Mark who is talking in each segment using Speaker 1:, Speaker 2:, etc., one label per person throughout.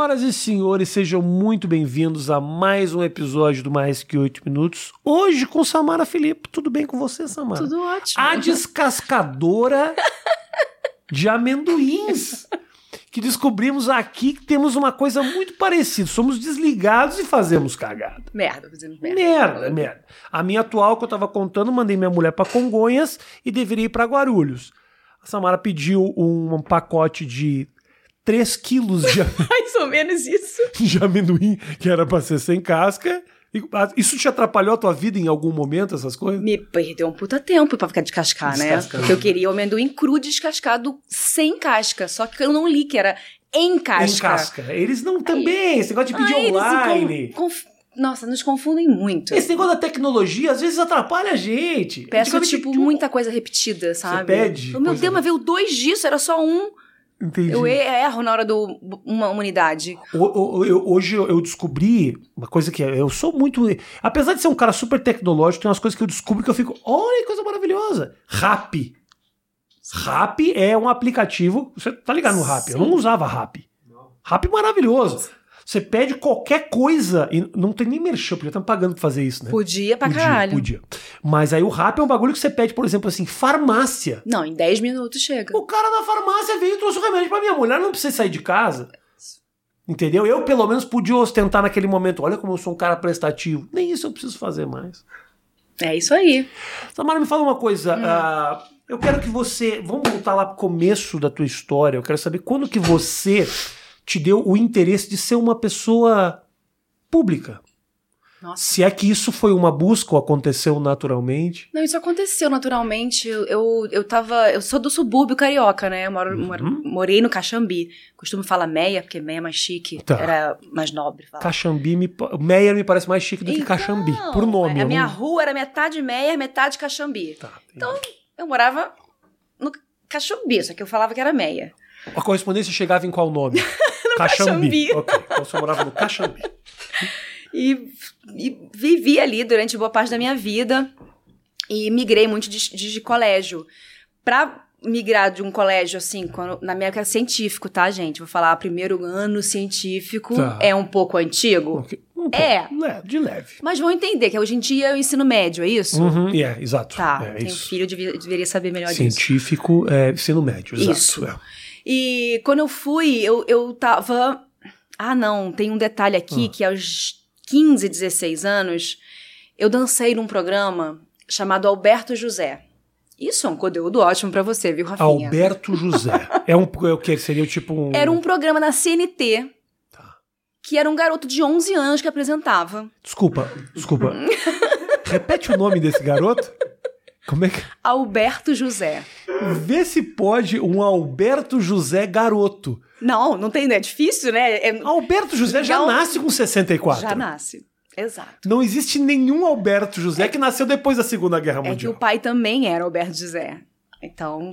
Speaker 1: Senhoras e senhores, sejam muito bem-vindos a mais um episódio do Mais Que Oito Minutos. Hoje com Samara Felipe. Tudo bem com você, Samara?
Speaker 2: Tudo ótimo.
Speaker 1: A descascadora de amendoins. Que descobrimos aqui que temos uma coisa muito parecida. Somos desligados e fazemos cagada.
Speaker 2: Merda, fazemos merda.
Speaker 1: Merda, merda. A minha atual que eu tava contando, mandei minha mulher pra Congonhas e deveria ir pra Guarulhos. A Samara pediu um pacote de 3 quilos de,
Speaker 2: Mais ou menos isso.
Speaker 1: de amendoim, que era pra ser sem casca. Isso te atrapalhou a tua vida em algum momento, essas coisas?
Speaker 2: Me perdeu um puta tempo pra ficar descascar, né? Porque eu queria o amendoim cru descascado sem casca. Só que eu não li que era em casca.
Speaker 1: Em casca. Eles não também. Esse negócio de pedir
Speaker 2: se
Speaker 1: online.
Speaker 2: con- conf- Nossa, nos confundem muito.
Speaker 1: Esse negócio da tecnologia às vezes atrapalha a gente.
Speaker 2: Peço, tipo, muita coisa repetida, sabe?
Speaker 1: pede
Speaker 2: Meu Deus, mas veio dois disso, era só um.
Speaker 1: Entendi.
Speaker 2: Eu erro na hora do uma unidade.
Speaker 1: Hoje eu descobri uma coisa que é- eu sou muito. Apesar de ser um cara super tecnológico, tem umas coisas que eu descubro que eu fico. Olha que coisa maravilhosa! Rap. Rap é um aplicativo. Você tá ligado no Rap? Eu não usava Rap. Rap maravilhoso. Você pede qualquer coisa e não tem nem merchan, porque estão pagando pra fazer isso, né?
Speaker 2: Podia pra
Speaker 1: Podia,
Speaker 2: caralho.
Speaker 1: podia. Mas aí o Rap é um bagulho que você pede, por exemplo, assim, farmácia.
Speaker 2: Não, em 10 minutos chega.
Speaker 1: O cara da farmácia veio e trouxe o remédio pra minha mulher, não precisa sair de casa. Entendeu? Eu, pelo menos, podia ostentar naquele momento. Olha como eu sou um cara prestativo. Nem isso eu preciso fazer mais.
Speaker 2: É isso aí.
Speaker 1: Samara, me fala uma coisa.
Speaker 2: Hum.
Speaker 1: ah, eu quero que você. Vamos voltar lá pro começo da tua história. Eu quero saber quando que você te deu o interesse de ser uma pessoa pública.
Speaker 2: Nossa.
Speaker 1: Se é que isso foi uma busca ou aconteceu naturalmente.
Speaker 2: Não, isso aconteceu naturalmente. Eu, eu, tava. Eu sou do subúrbio carioca, né? Eu moro,
Speaker 1: Uhum.
Speaker 2: morei no Caxambi. Costumo falar meia, porque meia é mais chique.
Speaker 1: Tá.
Speaker 2: Era mais nobre. Fala.
Speaker 1: Caxambi me. Meyer me parece mais chique do que
Speaker 2: Então,
Speaker 1: Caxambi. Por nome.
Speaker 2: A minha
Speaker 1: não-
Speaker 2: rua era metade meia, metade Caxambi.
Speaker 1: Tá,
Speaker 2: Então, eu morava no Caxambi, só que eu falava que era meia.
Speaker 1: A correspondência chegava em qual nome?
Speaker 2: Caxambi.
Speaker 1: Ok, então você morava no Caxambi.
Speaker 2: E, e vivi ali durante boa parte da minha vida. E migrei muito de, de- de colégio. Pra migrar de um colégio, assim, quando, na minha época era científico, tá, gente? Vou falar, primeiro ano científico
Speaker 1: Tá.
Speaker 2: é um pouco antigo.
Speaker 1: Um
Speaker 2: É.
Speaker 1: de leve.
Speaker 2: Mas vão entender que hoje em dia é o ensino médio, é isso?
Speaker 1: Uhum, é, exato.
Speaker 2: Tá,
Speaker 1: é,
Speaker 2: tem
Speaker 1: isso.
Speaker 2: filho, devia, deveria saber melhor disso.
Speaker 1: Científico é ensino médio, exato.
Speaker 2: Isso.
Speaker 1: é.
Speaker 2: E quando eu fui, eu, eu tava. Ah, não, tem um detalhe aqui
Speaker 1: Ah.
Speaker 2: que aos 15, 16 anos, eu dancei num programa chamado Alberto José. Isso é um conteúdo ótimo pra você, viu, Rafinha?
Speaker 1: Alberto José. É um é o que seria tipo um.
Speaker 2: Era um programa na CNT
Speaker 1: Tá.
Speaker 2: que era um garoto de 11 anos que apresentava.
Speaker 1: Desculpa, desculpa. Repete o nome desse garoto? Como é que.
Speaker 2: Alberto José.
Speaker 1: Vê se pode um Alberto José garoto.
Speaker 2: Não, não tem, é difícil, né? É-
Speaker 1: Alberto José já
Speaker 2: Já-
Speaker 1: nasce com 64.
Speaker 2: já nasce. Exato.
Speaker 1: Não existe nenhum Alberto José que nasceu depois da Segunda Guerra
Speaker 2: É que
Speaker 1: Mundial.
Speaker 2: o pai também era Alberto José. Então,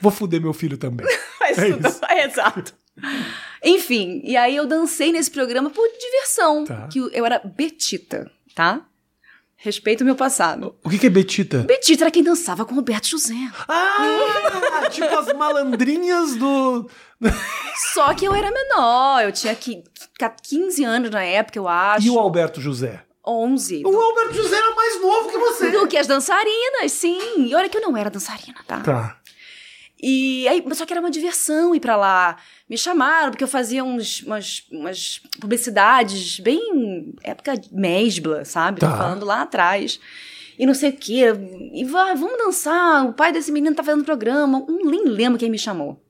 Speaker 1: Vou fuder meu filho também.
Speaker 2: Mas
Speaker 1: É isso.
Speaker 2: é exato. Enfim, e aí eu dancei nesse programa por diversão.
Speaker 1: Tá.
Speaker 2: Que eu era Betita, tá? Respeito o meu passado.
Speaker 1: O que que é Betita?
Speaker 2: Betita era quem dançava com o Roberto José.
Speaker 1: Ah, tipo as malandrinhas do.
Speaker 2: Só que eu era menor, eu tinha que, 15 anos na época, eu acho.
Speaker 1: E o Alberto José?
Speaker 2: 11.
Speaker 1: O Alberto José era mais novo que você.
Speaker 2: Do que as dançarinas, sim. E olha que eu não era dançarina, tá?
Speaker 1: Tá.
Speaker 2: E aí, só que era uma diversão ir pra lá. Me chamaram, porque eu fazia uns, umas, umas publicidades bem. época mesbla, sabe?
Speaker 1: Tá.
Speaker 2: falando lá atrás. E não sei o quê. E vai, vamos dançar. O pai desse menino tá fazendo programa. Um nem lembro quem me chamou.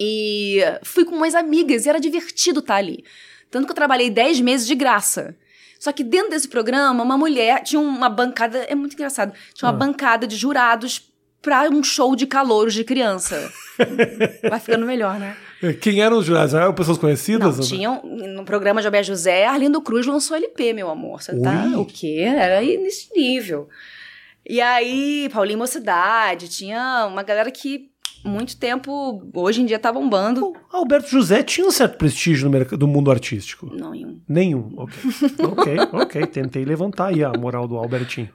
Speaker 2: E fui com umas amigas e era divertido estar ali. Tanto que eu trabalhei 10 meses de graça. Só que dentro desse programa, uma mulher tinha uma bancada. É muito engraçado. Tinha uma
Speaker 1: Ah.
Speaker 2: bancada de jurados pra um show de calouros de criança. Vai ficando melhor, né?
Speaker 1: Quem eram os jurados? Eram pessoas conhecidas?
Speaker 2: Não, tinham. No programa de Alberto José, Arlindo Cruz lançou LP, meu amor. Você tá.
Speaker 1: Ui.
Speaker 2: O quê? Era nesse nível. E aí, Paulinho Mocidade, tinha uma galera que muito tempo, hoje em dia, tá bombando.
Speaker 1: O Alberto José tinha um certo prestígio no mercado, do mundo artístico.
Speaker 2: Não, em um.
Speaker 1: Nenhum. Ok. ok, ok. Tentei levantar aí a moral do Albertinho.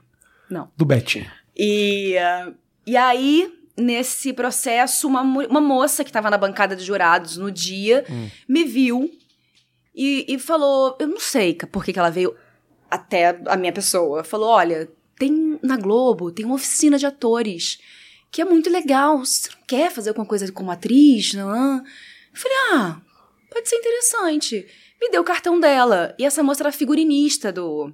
Speaker 2: Não.
Speaker 1: Do Betinho.
Speaker 2: E, ah, e aí, nesse processo, uma, uma moça que estava na bancada de jurados no dia
Speaker 1: Hum.
Speaker 2: me viu e, e falou, eu não sei por que, que ela veio até a minha pessoa. Falou, olha, tem na Globo, tem uma oficina de atores que é muito legal. Você não quer fazer alguma coisa como atriz? Não? Eu falei, ah, pode ser interessante. Me deu o cartão dela. E essa moça era figurinista do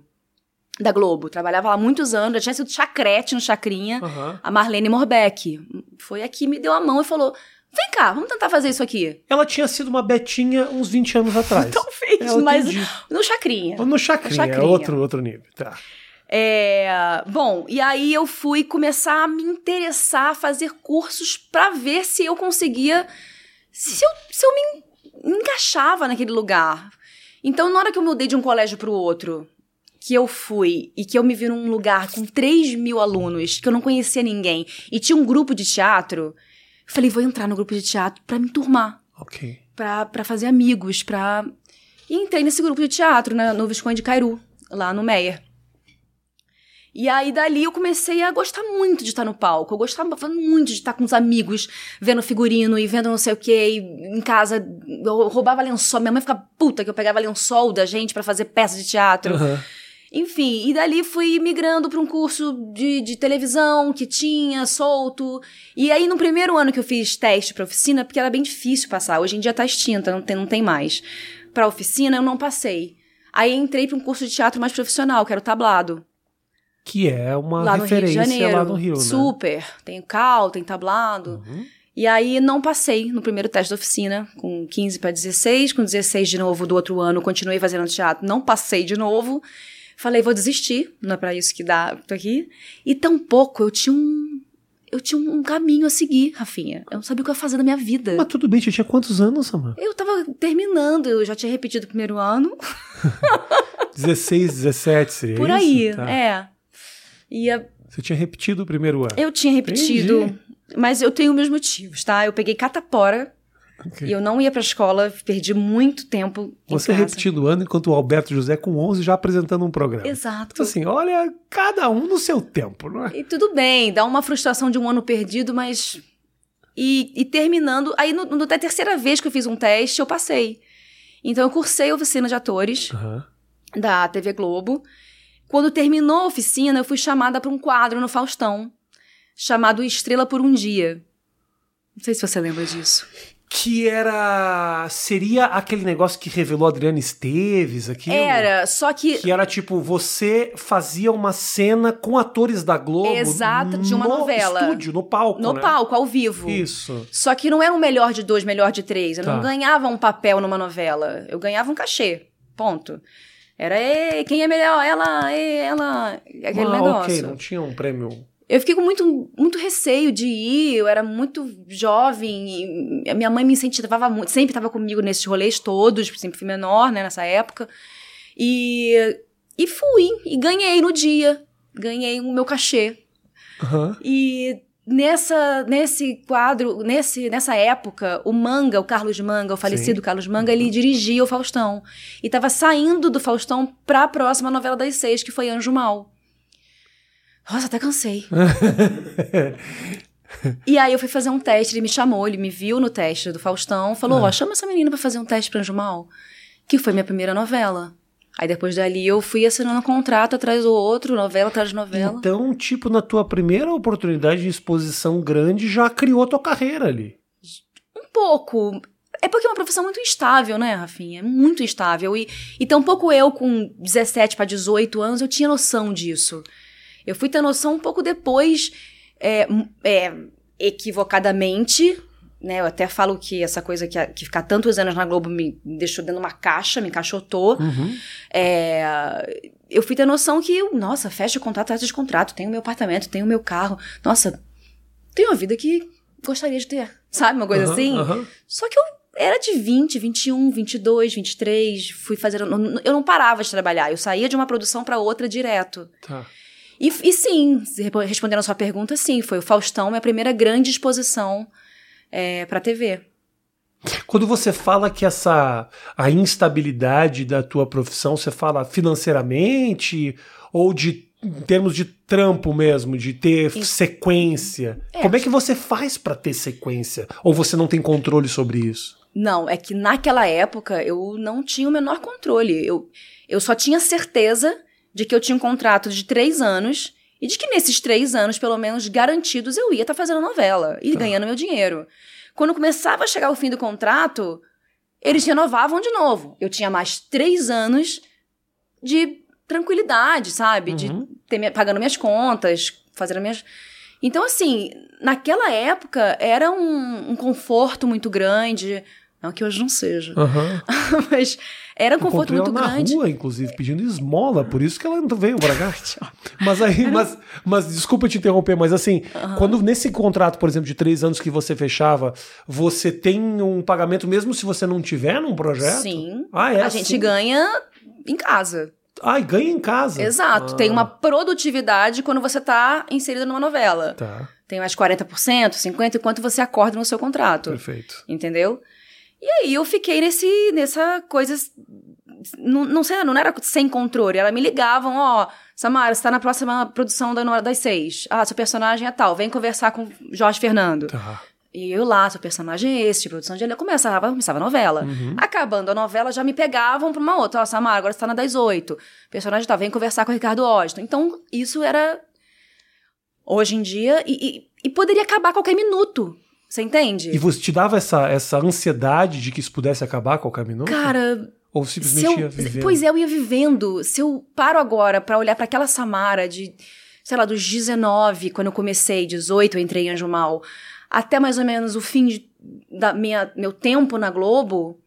Speaker 2: da Globo. Trabalhava lá muitos anos, já tinha sido chacrete no Chacrinha.
Speaker 1: Aham.
Speaker 2: A Marlene Morbeck. Foi aqui, me deu a mão e falou: Vem cá, vamos tentar fazer isso aqui.
Speaker 1: Ela tinha sido uma betinha uns 20 anos atrás.
Speaker 2: Talvez,
Speaker 1: eu
Speaker 2: mas
Speaker 1: entendi.
Speaker 2: no Chacrinha.
Speaker 1: No chacrinha, é
Speaker 2: Chacrinha.
Speaker 1: outro, outro nível. Tá.
Speaker 2: É, bom, e aí eu fui começar a me interessar, a fazer cursos pra ver se eu conseguia. Se eu, se eu me, me encaixava naquele lugar. Então, na hora que eu mudei de um colégio pro outro, que eu fui e que eu me vi num lugar com 3 mil alunos, que eu não conhecia ninguém, e tinha um grupo de teatro, eu falei, vou entrar no grupo de teatro pra me turmar
Speaker 1: Ok.
Speaker 2: pra, pra fazer amigos, pra... E entrei nesse grupo de teatro, né, no Visconde de Cairu, lá no Meyer. E aí, dali, eu comecei a gostar muito de estar no palco. Eu gostava muito de estar com os amigos, vendo figurino e vendo não sei o quê. Em casa, eu roubava lençol. Minha mãe ficava puta que eu pegava lençol da gente pra fazer peça de teatro.
Speaker 1: Aham.
Speaker 2: Enfim, e dali fui migrando para um curso de, de televisão que tinha, solto. E aí, no primeiro ano que eu fiz teste para oficina, porque era bem difícil passar, hoje em dia tá extinta, não tem, não tem mais. Pra oficina, eu não passei. Aí entrei para um curso de teatro mais profissional, que era o tablado.
Speaker 1: Que é uma
Speaker 2: lá no Rio de
Speaker 1: referência
Speaker 2: Janeiro.
Speaker 1: lá no Rio, né?
Speaker 2: Super. Tem cal, tem tablado.
Speaker 1: Uhum.
Speaker 2: E aí não passei no primeiro teste da oficina, com 15 para 16, com 16 de novo do outro ano, continuei fazendo teatro, não passei de novo. Falei, vou desistir, não é pra isso que dá, tô aqui. E tampouco eu tinha um eu tinha um caminho a seguir, Rafinha. Eu não sabia o que eu ia fazer da minha vida.
Speaker 1: Mas tudo bem, você tinha quantos anos, Samar?
Speaker 2: Eu tava terminando, eu já tinha repetido o primeiro ano.
Speaker 1: 16, 17, seria
Speaker 2: por
Speaker 1: isso?
Speaker 2: aí,
Speaker 1: Tá.
Speaker 2: é. E a-
Speaker 1: Você tinha repetido o primeiro ano.
Speaker 2: eu tinha repetido,
Speaker 1: Entendi.
Speaker 2: mas eu tenho meus motivos, tá? Eu peguei catapora
Speaker 1: Ok.
Speaker 2: e eu não ia pra escola, perdi muito tempo em
Speaker 1: Você repetindo o ano enquanto o Alberto José com 11 já apresentando um programa.
Speaker 2: Exato.
Speaker 1: Então, assim, olha, cada um no seu tempo, não é?
Speaker 2: E tudo bem, dá uma frustração de um ano perdido, mas. E, e terminando. Aí, no, no- da terceira vez que eu fiz um teste, eu passei. Então, eu cursei a oficina de atores
Speaker 1: Aham.
Speaker 2: da TV Globo. Quando terminou a oficina, eu fui chamada para um quadro no Faustão, chamado Estrela por um Dia. Não sei se você lembra disso.
Speaker 1: Que era. Seria aquele negócio que revelou a Adriana Esteves aqui?
Speaker 2: Era, só que.
Speaker 1: Que era tipo, você fazia uma cena com atores da Globo.
Speaker 2: Exato, de uma
Speaker 1: no
Speaker 2: novela.
Speaker 1: estúdio, no palco.
Speaker 2: No
Speaker 1: né?
Speaker 2: palco, ao vivo.
Speaker 1: Isso.
Speaker 2: Só que não era um melhor de dois, melhor de três. Eu
Speaker 1: Tá.
Speaker 2: não ganhava um papel numa novela. Eu ganhava um cachê. Ponto. Era, "Ei, quem é melhor? Ela, ei, ela. Aquele
Speaker 1: ah,
Speaker 2: negócio.
Speaker 1: ok, não tinha um prêmio.
Speaker 2: Eu fiquei com muito, muito receio de ir, eu era muito jovem, e minha mãe me incentivava muito, sempre estava comigo nesses rolês todos, sempre fui menor, né, nessa época. E, e fui, e ganhei no dia, ganhei o meu cachê.
Speaker 1: Aham.
Speaker 2: E nessa, nesse quadro, nesse, nessa época, o Manga, o Carlos Manga, o falecido Carlos Manga, ele dirigia o Faustão. E estava saindo do Faustão para a próxima novela das seis, que foi Anjo Mal. Nossa, até cansei. E aí eu fui fazer um teste, ele me chamou, ele me viu no teste do Faustão, falou, ó, chama essa menina pra fazer um teste pra Anjo Mal, que foi minha primeira novela. Aí depois dali eu fui assinando um contrato atrás do outro, novela atrás de novela.
Speaker 1: Então, tipo, na tua primeira oportunidade de exposição grande, já criou tua carreira ali.
Speaker 2: Um pouco. É porque é uma profissão muito instável, né, Rafinha? Muito instável. E, e tampouco eu, com 17 para 18 anos, eu tinha noção disso. Eu fui ter noção um pouco depois, é, é, equivocadamente, né? Eu até falo que essa coisa que, que ficar tantos anos na Globo me deixou dentro de uma caixa, me encaixotou.
Speaker 1: Uhum.
Speaker 2: É, eu fui ter noção que, nossa, fecha o contrato atrás de contrato, tenho meu apartamento, tenho meu carro. Nossa, tenho uma vida que gostaria de ter, sabe? Uma coisa
Speaker 1: Aham,
Speaker 2: assim.
Speaker 1: aham.
Speaker 2: Só que eu era de 20, 21, 22, 23, fui fazer. Eu não parava de trabalhar, eu saía de uma produção para outra direto.
Speaker 1: Tá.
Speaker 2: E, e sim, respondendo a sua pergunta, sim, foi o Faustão, minha primeira grande exposição é, para TV.
Speaker 1: Quando você fala que essa a instabilidade da tua profissão, você fala financeiramente ou de em termos de trampo mesmo, de ter sequência.
Speaker 2: É.
Speaker 1: Como é que você faz pra ter sequência? Ou você não tem controle sobre isso?
Speaker 2: Não, é que naquela época eu não tinha o menor controle. Eu, eu só tinha certeza de que eu tinha um contrato de três anos e de que nesses três anos, pelo menos garantidos, eu ia estar tá fazendo novela e
Speaker 1: Tá.
Speaker 2: ganhando meu dinheiro. Quando começava a chegar o fim do contrato, eles renovavam de novo. Eu tinha mais três anos de tranquilidade, sabe?
Speaker 1: Uhum.
Speaker 2: De ter pagando minhas contas, fazendo minhas. Então, assim, naquela época era um, um conforto muito grande. Não que hoje não seja.
Speaker 1: Aham.
Speaker 2: Mas era um conforto muito
Speaker 1: ela na
Speaker 2: grande.
Speaker 1: rua, inclusive, pedindo esmola, por isso que ela não veio pra cá. mas aí, mas, mas desculpa te interromper, mas assim, quando nesse contrato, por exemplo, de três anos que você fechava, você tem um pagamento mesmo se você não tiver num projeto?
Speaker 2: Sim.
Speaker 1: Ah, é
Speaker 2: a
Speaker 1: assim?
Speaker 2: gente ganha em casa.
Speaker 1: Ah, e ganha em casa.
Speaker 2: Exato.
Speaker 1: Ah,
Speaker 2: Tem uma produtividade quando você tá inserido numa novela.
Speaker 1: Tá,
Speaker 2: Tem mais 40%, 50% enquanto você acorda no seu contrato.
Speaker 1: perfeito.
Speaker 2: Entendeu? E aí eu fiquei nesse, nessa coisa. Não, não sei, não era sem controle. Elas me ligavam, ó, Samara, você tá na próxima produção da Nora das Seis. Ah, seu personagem é tal, vem conversar com Jorge Fernando.
Speaker 1: Tá.
Speaker 2: E eu lá, seu personagem é esse, de produção de elenco. Começava, começava a novela.
Speaker 1: Uhum.
Speaker 2: Acabando a novela, já me pegavam pra uma outra. Ó, Samara, agora você tá na das oito. Personagem tal, vem conversar com o Ricardo Austin. Então, isso era. Hoje em dia. E, e- e poderia acabar a qualquer minuto. Você entende?
Speaker 1: E você te dava essa, essa ansiedade de que isso pudesse acabar a qualquer minuto?
Speaker 2: Cara,
Speaker 1: Ou
Speaker 2: se
Speaker 1: simplesmente ia
Speaker 2: eu,
Speaker 1: vivendo?
Speaker 2: pois é, eu ia vivendo. Se eu paro agora pra olhar pra aquela Samara de, sei lá, dos 19, quando eu comecei, 18, eu entrei em Anjo Mal, até mais ou menos o fim de- da minha, meu tempo na Globo,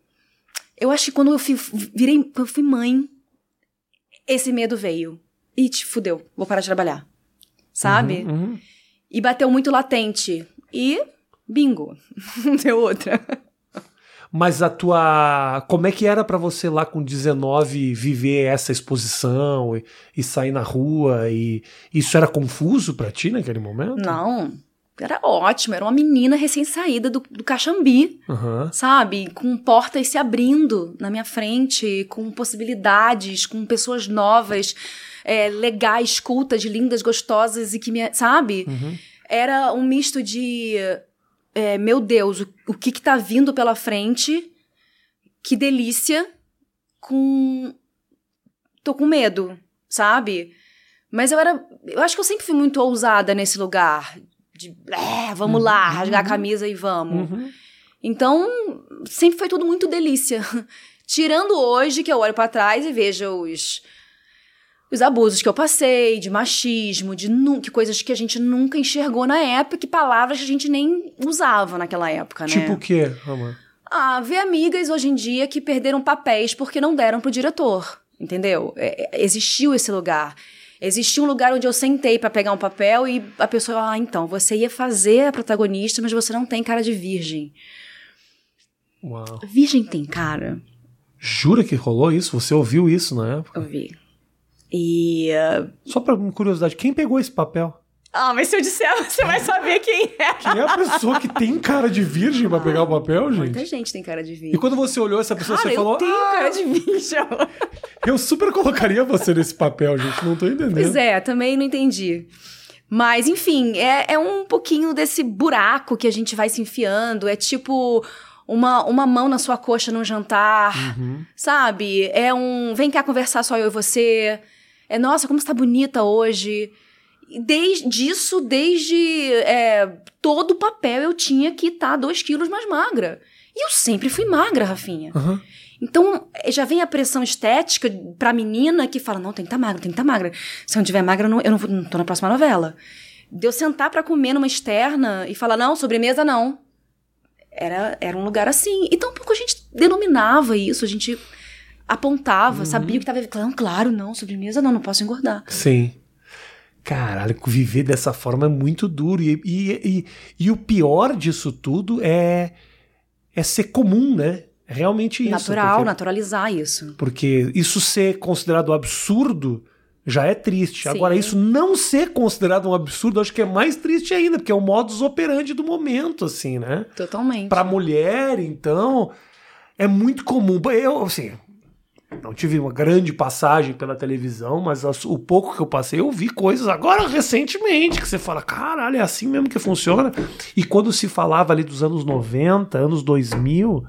Speaker 2: eu acho que quando eu fui, virei, quando eu fui mãe, esse medo veio. E te fudeu, vou parar de trabalhar. Sabe?
Speaker 1: Uhum, uhum.
Speaker 2: E bateu muito latente. E bingo. Não deu outra.
Speaker 1: Mas a tua. Como é que era pra você lá com 19 viver essa exposição e, e sair na rua? E isso era confuso pra ti naquele momento?
Speaker 2: Não. Era ótimo, era uma menina recém-saída do, do Caxambi,
Speaker 1: Aham.
Speaker 2: sabe? Com portas se abrindo na minha frente, com possibilidades, com pessoas novas, é, legais, cultas, lindas, gostosas e que me. Sabe?
Speaker 1: Uhum.
Speaker 2: Era um misto de. É, meu Deus, o, o que que tá vindo pela frente? Que delícia! Com. Tô com medo, sabe? Mas eu era. Eu acho que eu sempre fui muito ousada nesse lugar. De. É, vamos lá, rasgar a camisa e vamos.
Speaker 1: Uhum.
Speaker 2: Então, sempre foi tudo muito delícia. Tirando hoje que eu olho pra trás e vejo os os abusos que eu passei, de machismo, de nu que coisas que a gente nunca enxergou na época, que palavras que a gente nem usava naquela época, né?
Speaker 1: Tipo o quê, Amor?
Speaker 2: Ah, ver amigas hoje em dia que perderam papéis porque não deram pro diretor, entendeu? É, é, existiu esse lugar. Existia um lugar onde eu sentei pra pegar um papel e a pessoa, ah, então, você ia fazer a protagonista, mas você não tem cara de virgem.
Speaker 1: Uau.
Speaker 2: Virgem tem cara?
Speaker 1: Jura que rolou isso? Você ouviu isso na época?
Speaker 2: Eu vi. E. uh,
Speaker 1: Só pra curiosidade, quem pegou esse papel?
Speaker 2: Ah, mas se eu disser, você vai saber quem é.
Speaker 1: Quem é a pessoa que tem cara de virgem pra pegar o papel,
Speaker 2: Muita
Speaker 1: gente?
Speaker 2: gente tem cara de
Speaker 1: E
Speaker 2: virgem.
Speaker 1: quando você olhou essa pessoa,
Speaker 2: Cara,
Speaker 1: você falou:
Speaker 2: eu tenho
Speaker 1: "Ah,
Speaker 2: cara de virgem.
Speaker 1: eu super colocaria você nesse papel, gente. Não tô entendendo.
Speaker 2: Pois é, também não entendi. Mas, enfim, é, é um pouquinho desse buraco que a gente vai se enfiando. É tipo uma, uma mão na sua coxa num jantar,
Speaker 1: Uhum.
Speaker 2: sabe? É um vem cá conversar só eu e você. É nossa, como você tá bonita hoje. Desde isso, desde é, todo o papel eu tinha que estar dois quilos mais magra. E eu sempre fui magra, Rafinha.
Speaker 1: Aham.
Speaker 2: Então, eh, já vem a pressão estética pra menina que fala: não, tem que estar magra, tem que estar magra. Se eu não tiver magra, eu não, eu não, vou- não tô na próxima novela. De eu sentar pra comer numa externa e falar: não, sobremesa não. Era, era um lugar assim. E tão pouco a gente denominava isso, a gente apontava, sabia o que tava. Não, claro, não, sobremesa não, não posso engordar.
Speaker 1: Sim. Caralho, viver dessa forma é muito duro. E, e, e, e o pior disso tudo é, é ser comum, né? É realmente isso.
Speaker 2: Natural,
Speaker 1: porque,
Speaker 2: naturalizar isso.
Speaker 1: porque isso ser considerado absurdo já é triste.
Speaker 2: Sim.
Speaker 1: Agora, isso não ser considerado um absurdo, acho que é mais triste ainda, porque é o modus operandi do momento, assim, né?
Speaker 2: Totalmente.
Speaker 1: Pra mulher, então, é muito comum. Eu, assim, não tive uma grande passagem pela televisão, mas as- o pouco que eu passei, eu vi coisas agora recentemente que você fala, caralho, é assim mesmo que funciona. E quando se falava ali dos anos 90, anos 2000,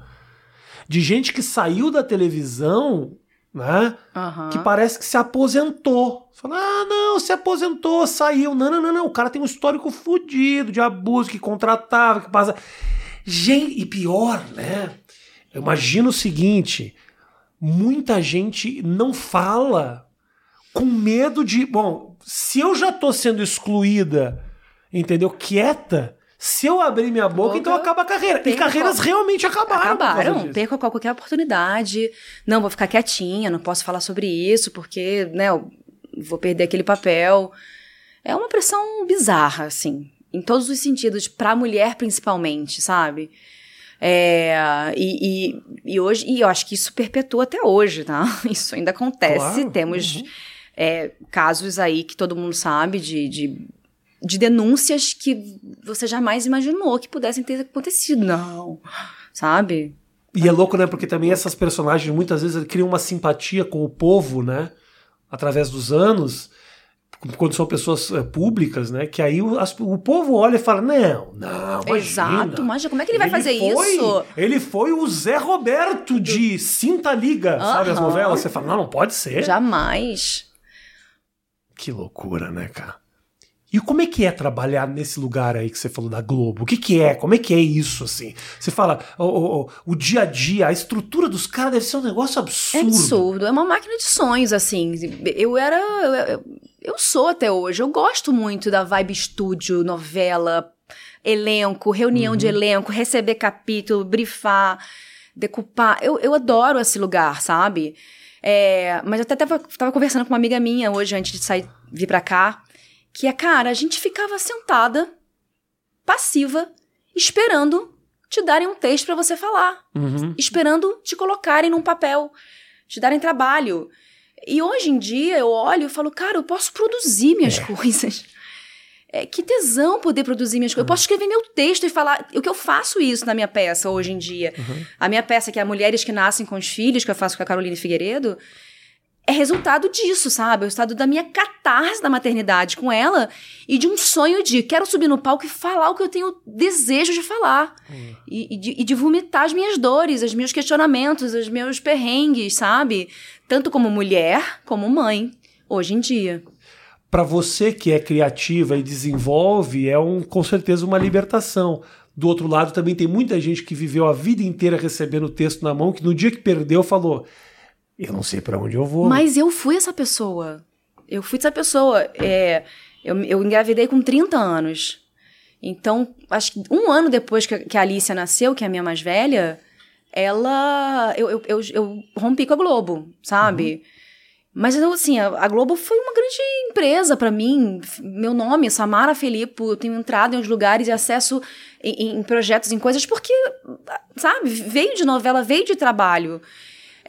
Speaker 1: de gente que saiu da televisão, né?
Speaker 2: Aham.
Speaker 1: Que parece que se aposentou. Fala, ah, não, se aposentou, saiu. Não, não, não, não. O cara tem um histórico fudido de abuso, que contratava, que passa. Gente, e pior, né? Eu imagino o seguinte: muita gente não fala com medo de. Bom, se eu já tô sendo excluída, entendeu? Quieta. Se eu abrir minha boca,
Speaker 2: Boca,
Speaker 1: então acaba a carreira. E carreiras
Speaker 2: a-
Speaker 1: realmente acabaram.
Speaker 2: Acabaram, perco qualquer oportunidade. Não, vou ficar quietinha, não posso falar sobre isso, porque, né, vou perder aquele papel. É uma pressão bizarra, assim, em todos os sentidos, pra mulher principalmente, sabe? É, e, e, e hoje, e eu acho que isso perpetua até hoje, tá? Isso ainda acontece.
Speaker 1: Claro,
Speaker 2: Temos
Speaker 1: uhum.
Speaker 2: é, casos aí que todo mundo sabe de, de, de denúncias que você jamais imaginou que pudessem ter acontecido. Não, sabe?
Speaker 1: E é louco, né? Porque também essas personagens muitas vezes criam uma simpatia com o povo, né? Através dos anos, quando são pessoas eh, públicas, né? Que aí o, as- o povo olha e fala: não, não, imagina.
Speaker 2: Exato, mas como é que ele vai fazer
Speaker 1: foi-
Speaker 2: isso?
Speaker 1: Ele foi o Zé Roberto de Cinta Liga, sabe? As novelas. Você fala: não, não pode ser.
Speaker 2: Jamais.
Speaker 1: Que loucura, né, cara? E como é que é trabalhar nesse lugar aí que você falou da Globo? O que que é? Como é que é isso, assim? Você fala, o, o, dia a dia, a estrutura dos caras deve ser um negócio
Speaker 2: É
Speaker 1: absurdo.
Speaker 2: absurdo, é uma máquina de sonhos, assim. Eu era. Eu, eu- eu sou até hoje. Eu gosto muito da vibe estúdio, novela, elenco, reunião de elenco, receber capítulo, brifar, decupar. Eu, eu adoro esse lugar, sabe? É, mas eu até tava, tava conversando com uma amiga minha hoje, antes de sair, vir pra cá, que é, cara, a gente ficava sentada, passiva, esperando te darem um texto pra você falar
Speaker 1: Uhum.
Speaker 2: esperando te colocarem num papel, te darem trabalho. E hoje em dia eu olho e falo, cara, eu posso produzir minhas coisas. É, que tesão poder produzir minhas coisas. Eu posso escrever meu texto e falar. O que eu faço isso na minha peça hoje em dia. A minha peça, que é Mulheres que Nascem com os Filhos, que eu faço com a Caroline Figueiredo, é resultado disso, sabe? É resultado da minha catarse da maternidade com ela e de um sonho de quero subir no palco e falar o que eu tenho desejo de falar. E, e de, e de vomitar as minhas dores, os meus questionamentos, os meus perrengues, sabe? Tanto como mulher, como mãe, hoje em dia.
Speaker 1: Pra você que é criativa e desenvolve, é um, com certeza uma libertação. Do outro lado, também tem muita gente que viveu a vida inteira recebendo o texto na mão, que no dia que perdeu falou: Eu não sei pra onde eu vou.
Speaker 2: Mas eu fui essa pessoa. Eu fui essa pessoa. É, eu, eu engravidei com 30 anos. Então, acho que um ano depois que, que a Alicia nasceu, que é a minha mais velha, ela. Eu, eu, eu, eu rompi com a Globo, sabe? Mas, eu, assim, a, a Globo foi uma grande empresa pra mim. Meu nome, Samara Felipe, eu tenho entrado em uns lugares e acesso em, em projetos, em coisas, porque, sabe, veio de novela, veio de trabalho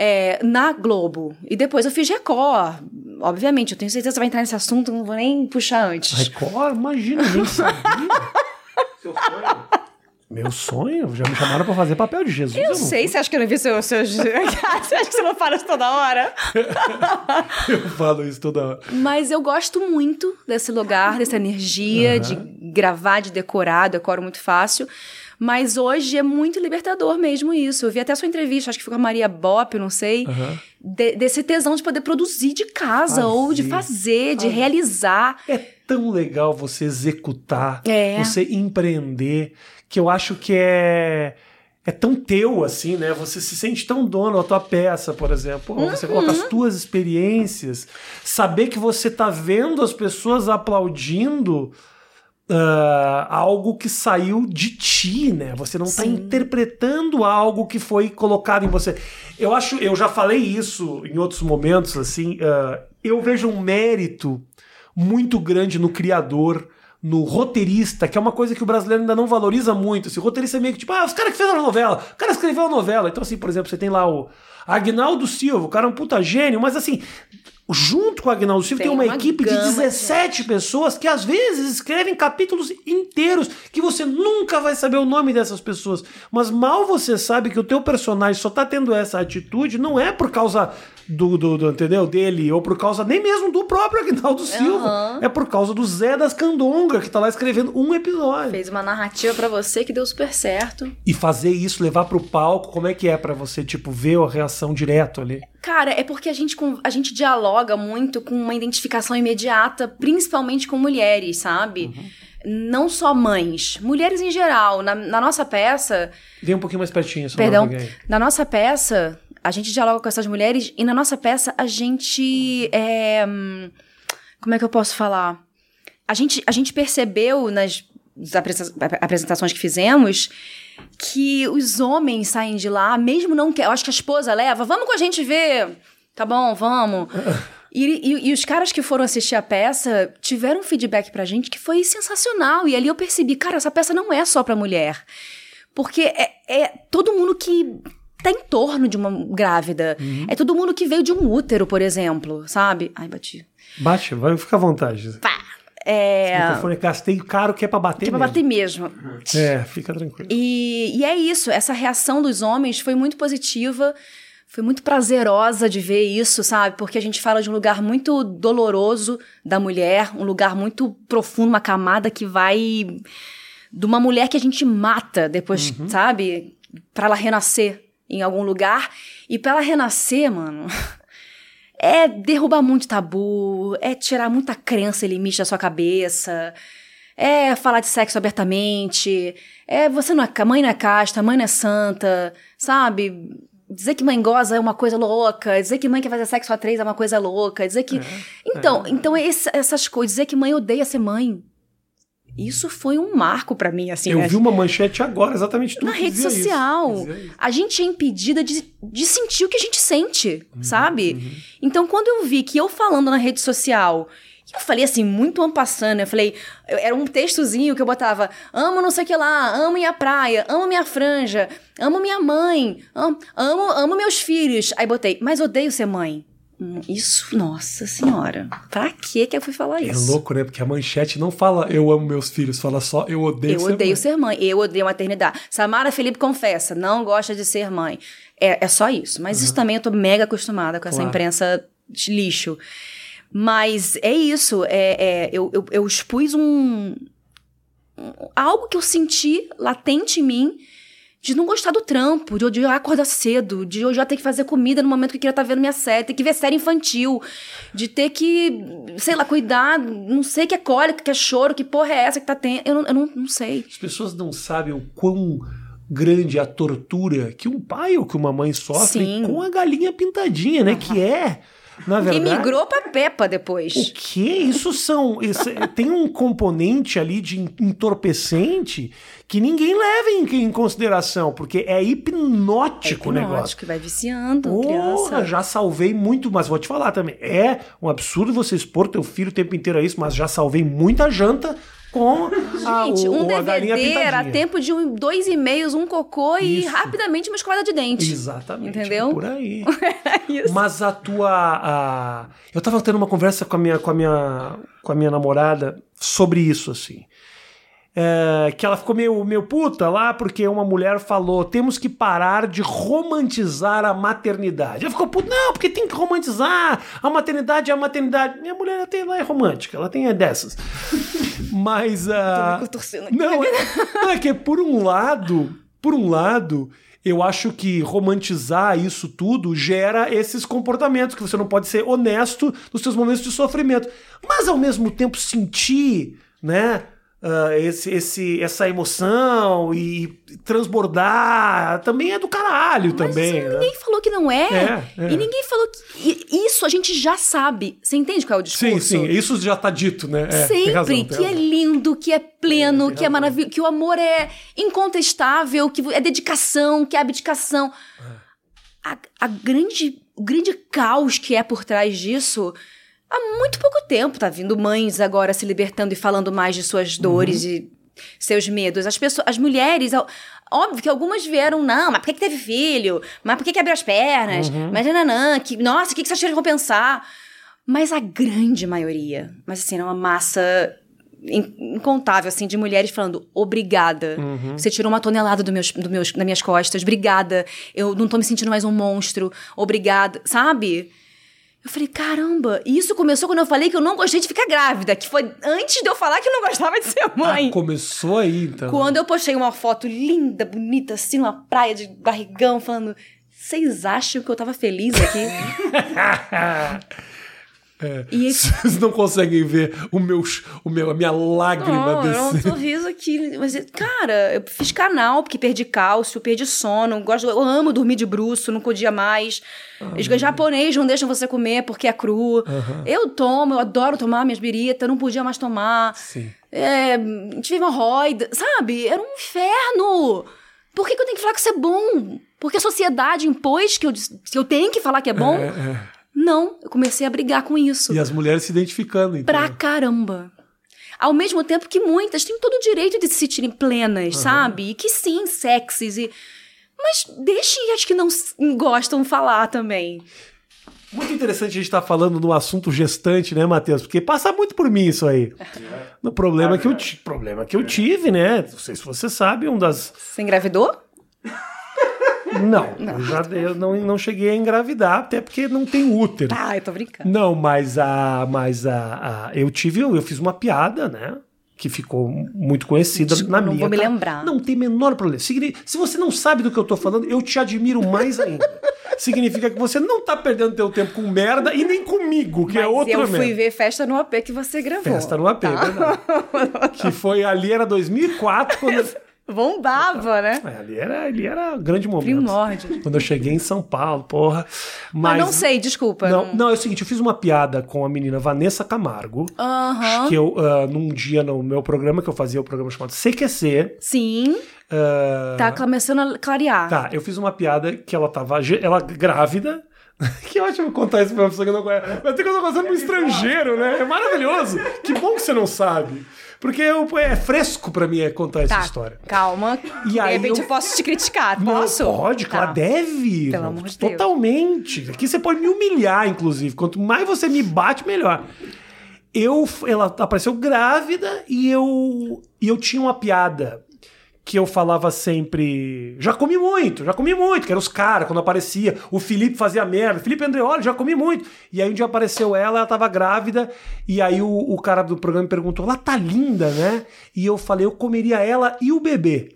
Speaker 2: é, na Globo. E depois eu fiz Record. Obviamente, eu tenho certeza que você vai entrar nesse assunto, não vou nem puxar antes.
Speaker 1: Record, imagina, nem sabia. Seu sonho. Meu sonho? Já me chamaram pra fazer papel de Jesus.
Speaker 2: Eu
Speaker 1: não
Speaker 2: sei, você acha que eu não vi seus. seus... você acha que você não fala isso toda hora?
Speaker 1: Eu falo isso toda hora.
Speaker 2: Mas eu gosto muito desse lugar, dessa energia,
Speaker 1: Aham.
Speaker 2: de gravar, de decorar, decoro muito fácil. Mas hoje é muito libertador mesmo isso. Eu vi até a sua entrevista, acho que foi com a Maria Bop, não sei.
Speaker 1: Aham.
Speaker 2: de- desse tesão de poder produzir de casa, ou de fazer, de
Speaker 1: Fazer.
Speaker 2: realizar.
Speaker 1: É tão legal você executar,
Speaker 2: É.
Speaker 1: você empreender, que eu acho que é é tão teu assim, né? Você se sente tão dono da tua peça, por exemplo. Pô, Você coloca
Speaker 2: Uhum.
Speaker 1: as tuas experiências, saber que você tá vendo as pessoas aplaudindo ah, algo que saiu de ti, né? Você não está interpretando algo que foi colocado em você. Eu acho, eu já falei isso em outros momentos, assim. ah, eu vejo um mérito muito grande no criador, no roteirista, que é uma coisa que o brasileiro ainda não valoriza muito. Assim, o roteirista é meio que tipo, ah, os caras que fizeram a novela, o cara escreveu a novela. Então, assim, por exemplo, você tem lá o Agnaldo Silva, o cara é um puta gênio, mas assim, junto com o Agnaldo Silva, tem,
Speaker 2: Tem
Speaker 1: uma,
Speaker 2: uma
Speaker 1: equipe de
Speaker 2: gama de
Speaker 1: 17 pessoas que às vezes escrevem capítulos inteiros que você nunca vai saber o nome dessas pessoas. Mas mal você sabe que o teu personagem só tá tendo essa atitude, não é por causa do, do, do- entendeu? Dele, ou por causa nem mesmo do próprio Agnaldo Silva.
Speaker 2: Aham.
Speaker 1: É por causa do Zé das Candonga, que tá lá escrevendo um episódio.
Speaker 2: Fez uma narrativa pra você que deu super certo.
Speaker 1: E fazer isso, levar pro palco, como é que é pra você, tipo, ver a reação direto ali?
Speaker 2: Cara, é porque a gente, a gente dialoga muito com uma identificação imediata, principalmente com mulheres, sabe? Não só mães, mulheres em geral. Na, na nossa peça,
Speaker 1: Vem um pouquinho mais pertinho, só
Speaker 2: perdão, na nossa peça, a gente dialoga com essas mulheres e na nossa peça a gente. é, como é que eu posso falar? A gente, a gente percebeu nas apresentações que fizemos que os homens saem de lá, mesmo não que. Eu acho que a esposa leva, vamos com a gente ver. Tá bom, vamos. E, e- e os caras que foram assistir a peça tiveram um feedback pra gente que foi sensacional. E ali eu percebi, cara, essa peça não é só pra mulher. Porque é, é todo mundo que tá em torno de uma grávida. É todo mundo que veio de um útero, por exemplo, sabe? Ai, bati.
Speaker 1: Bate, vai ficar à vontade.
Speaker 2: Pá! É.
Speaker 1: O microfone gastei caro que é pra bater
Speaker 2: Que é pra bater mesmo.
Speaker 1: É, fica tranquilo.
Speaker 2: E, e é isso, essa reação dos homens foi muito positiva, foi muito prazerosa de ver isso, sabe? Porque a gente fala de um lugar muito doloroso da mulher, um lugar muito profundo, uma camada que vai de uma mulher que a gente mata depois, sabe? Pra ela renascer em algum lugar. E pra ela renascer, mano. É derrubar muito tabu, é tirar muita crença e limite da sua cabeça, é falar de sexo abertamente, é você não é, mãe não é casta, mãe não é santa, sabe? Dizer que mãe goza é uma coisa louca, dizer que mãe quer fazer sexo a três é uma coisa louca, dizer que. então, então esse- essas coisas, dizer que mãe odeia ser mãe. Isso foi um marco pra mim, assim.
Speaker 1: Eu
Speaker 2: né?
Speaker 1: vi uma manchete agora, exatamente tudo
Speaker 2: na rede social.
Speaker 1: Isso.
Speaker 2: A gente é impedida de, de sentir o que a gente sente,
Speaker 1: Uhum,
Speaker 2: sabe? Então, quando eu vi que eu falando na rede social, e eu falei assim, muito ampassando, eu falei, era um textozinho que eu botava, amo não sei o que lá, amo minha praia, amo minha franja, amo minha mãe, amo, amo, amo meus filhos. Aí botei, mas odeio ser mãe. Isso, nossa senhora. Pra que que eu fui falar
Speaker 1: É
Speaker 2: isso?
Speaker 1: louco, né? Porque a manchete não fala eu amo meus filhos, fala só eu odeio
Speaker 2: Eu
Speaker 1: ser
Speaker 2: odeio
Speaker 1: mãe.
Speaker 2: ser mãe. Eu odeio maternidade. Samara Felipe confessa, não gosta de ser mãe. É, é só isso. Mas isso também eu tô mega acostumada com essa
Speaker 1: Claro.
Speaker 2: imprensa de lixo. Mas é isso. É, é, eu, eu, eu expus um, um- Algo que eu senti latente em mim de não gostar do trampo, de odiar acordar cedo, de odiar ter que fazer comida no momento que eu queria estar vendo minha série, ter que ver série infantil, de ter que, sei lá, cuidar, não sei que é cólica, que é choro, que porra é essa que tá tendo. Eu não, eu não, não sei.
Speaker 1: As pessoas não sabem o quão grande é a tortura que um pai ou que uma mãe sofre
Speaker 2: Sim.
Speaker 1: com a galinha pintadinha, né? Que é, na
Speaker 2: E
Speaker 1: verdade...
Speaker 2: migrou pra Peppa depois.
Speaker 1: O que? Isso são. isso- tem um componente ali de entorpecente que ninguém leva em, em consideração, porque é hipnótico o negócio.
Speaker 2: que vai viciando,
Speaker 1: Porra,
Speaker 2: criança.
Speaker 1: já salvei muito, mas vou te falar também. É um absurdo você expor teu filho o tempo inteiro a isso, mas já salvei muita janta com a,
Speaker 2: Gente,
Speaker 1: o,
Speaker 2: um
Speaker 1: a galinha
Speaker 2: DVD era
Speaker 1: pintadinha.
Speaker 2: tempo de um, dois e-mails, um cocô e
Speaker 1: Isso.
Speaker 2: rapidamente uma escovada de dente.
Speaker 1: Exatamente.
Speaker 2: Entendeu?
Speaker 1: Por aí.
Speaker 2: Isso.
Speaker 1: Mas a tua. a- Eu tava tendo uma conversa com a minha, com a minha, com a minha namorada sobre isso, assim. É, que ela ficou meio, meio puta lá porque uma mulher falou: temos que parar de romantizar a maternidade. Ela ficou puta, não, porque tem que romantizar. A maternidade é a maternidade. Minha mulher até ela é romântica, ela tem é dessas. Mas.
Speaker 2: aqui.
Speaker 1: não, é, não, é que por um lado, por um lado, eu acho que romantizar isso tudo gera esses comportamentos que você não pode ser honesto nos seus momentos de sofrimento, mas ao mesmo tempo sentir, né? Ah, esse, esse, essa emoção e transbordar também é do caralho também.
Speaker 2: Mas
Speaker 1: né?
Speaker 2: ninguém falou que não é.
Speaker 1: É, é.
Speaker 2: E ninguém falou que. Isso a gente já sabe. Você entende qual é o discurso?
Speaker 1: Sim, sim, isso já tá dito, né? É,
Speaker 2: Sempre
Speaker 1: razão,
Speaker 2: que é lindo, que é pleno,
Speaker 1: É,
Speaker 2: que é maravilhoso, que o amor é incontestável, que é dedicação, que é abdicação. A, a grande, o grande caos que é por trás disso, há muito pouco tempo tá vindo mães agora se libertando e falando mais de suas dores
Speaker 1: Uhum.
Speaker 2: e seus medos. As pessoas, as mulheres, óbvio que algumas vieram, não, mas por que, que teve filho? Mas por que, que abriu as pernas?
Speaker 1: Uhum.
Speaker 2: Mas nananã, que, nossa, o que, que vocês tiram vão pensar? Mas a grande maioria, mas assim, era uma massa in- incontável, assim, de mulheres falando obrigada.
Speaker 1: Uhum.
Speaker 2: Você tirou uma tonelada do meus, do meus, das minhas costas, obrigada. Eu não tô me sentindo mais um monstro, obrigada, sabe? Eu falei, caramba, e isso começou quando eu falei que eu não gostei de ficar grávida, que foi antes de eu falar que eu não gostava de ser mãe.
Speaker 1: Ah, começou aí, então.
Speaker 2: Quando eu postei uma foto linda, bonita, assim, numa praia de barrigão, falando, vocês acham que eu tava feliz aqui? E esse
Speaker 1: Vocês não conseguem ver o meu, o meu, a minha lágrima
Speaker 2: Não, é um
Speaker 1: descer.
Speaker 2: sorriso aqui. Mas, cara, eu fiz canal porque perdi cálcio, perdi sono. Gosto, eu amo dormir de bruço, não podia mais. Os japoneses não deixam você comer porque é cru. Eu tomo, eu adoro tomar minhas biritas, não podia mais tomar.
Speaker 1: Sim.
Speaker 2: É, tive hemorroida, sabe? Era um inferno. Por que, que eu tenho que falar que isso é bom? Porque a sociedade impôs que eu, que eu tenho que falar que é bom?
Speaker 1: É, é.
Speaker 2: Não, eu comecei a brigar com isso.
Speaker 1: E as mulheres se identificando, então.
Speaker 2: Pra caramba. Ao mesmo tempo que muitas têm todo o direito de se sentirem plenas, sabe? E que sim, sexys e... Mas deixem as que não gostam falar também.
Speaker 1: Muito interessante a gente estar falando no assunto gestante, né, Matheus? Porque passa muito por mim isso aí. No problema que eu, ti- problema que eu tive, né? Não sei se você sabe, um das.
Speaker 2: Você engravidou?
Speaker 1: Não, eu, já, eu não, não cheguei a engravidar, até porque não tem útero.
Speaker 2: Ah, eu tô brincando.
Speaker 1: Não, mas a. Mas a, a- eu tive. Eu fiz uma piada, né? Que ficou muito conhecida
Speaker 2: Desculpa,
Speaker 1: na
Speaker 2: não
Speaker 1: minha.
Speaker 2: vou me
Speaker 1: tá?
Speaker 2: lembrar.
Speaker 1: Não tem menor problema. Se você não sabe do que eu tô falando, eu te admiro mais ainda. Significa que você não tá perdendo teu tempo com merda e nem comigo, que é
Speaker 2: Mas
Speaker 1: outra
Speaker 2: eu fui
Speaker 1: merda.
Speaker 2: ver festa no AP que você gravou.
Speaker 1: Festa no AP,
Speaker 2: tá?
Speaker 1: verdade. Que foi ali, era 2004, quando.
Speaker 2: Bombava, né?
Speaker 1: É, ali era, ali era grande momento.
Speaker 2: Primórdio.
Speaker 1: Quando eu cheguei em São Paulo, porra.
Speaker 2: Mas,
Speaker 1: Mas.
Speaker 2: não sei, desculpa.
Speaker 1: Não, não, é o seguinte, eu fiz uma piada com a menina Vanessa Camargo.
Speaker 2: Aham.
Speaker 1: Que eu, ah, num dia no meu programa, que eu fazia o programa chamado CQC.
Speaker 2: Sim,
Speaker 1: ah,
Speaker 2: tá começando a clarear.
Speaker 1: Tá, eu fiz uma piada que ela tava ela grávida. Que ótimo contar isso pra uma pessoa que não conhece. Mas tem que eu tô contando um estrangeiro, né? É maravilhoso. Que bom que você não sabe. Porque eu- é fresco pra mim é contar essa
Speaker 2: Tá,
Speaker 1: história.
Speaker 2: calma.
Speaker 1: E
Speaker 2: de
Speaker 1: aí
Speaker 2: repente
Speaker 1: eu-
Speaker 2: eu... posso te criticar,
Speaker 1: Não,
Speaker 2: posso?
Speaker 1: pode,
Speaker 2: Tá.
Speaker 1: claro, deve.
Speaker 2: Pelo amor de Deus.
Speaker 1: Totalmente. Aqui você pode me humilhar, inclusive. Quanto mais você me bate, melhor. Eu, ela apareceu grávida e eu, e eu tinha uma piada que eu falava sempre. Já comi muito, já comi muito, que era os caras, quando aparecia. O Felipe fazia merda. Felipe Andreoli, já comi muito. E aí um dia apareceu ela, ela tava grávida. E aí o, o cara do programa me perguntou: ela tá linda, né? E eu falei: eu comeria ela e o bebê.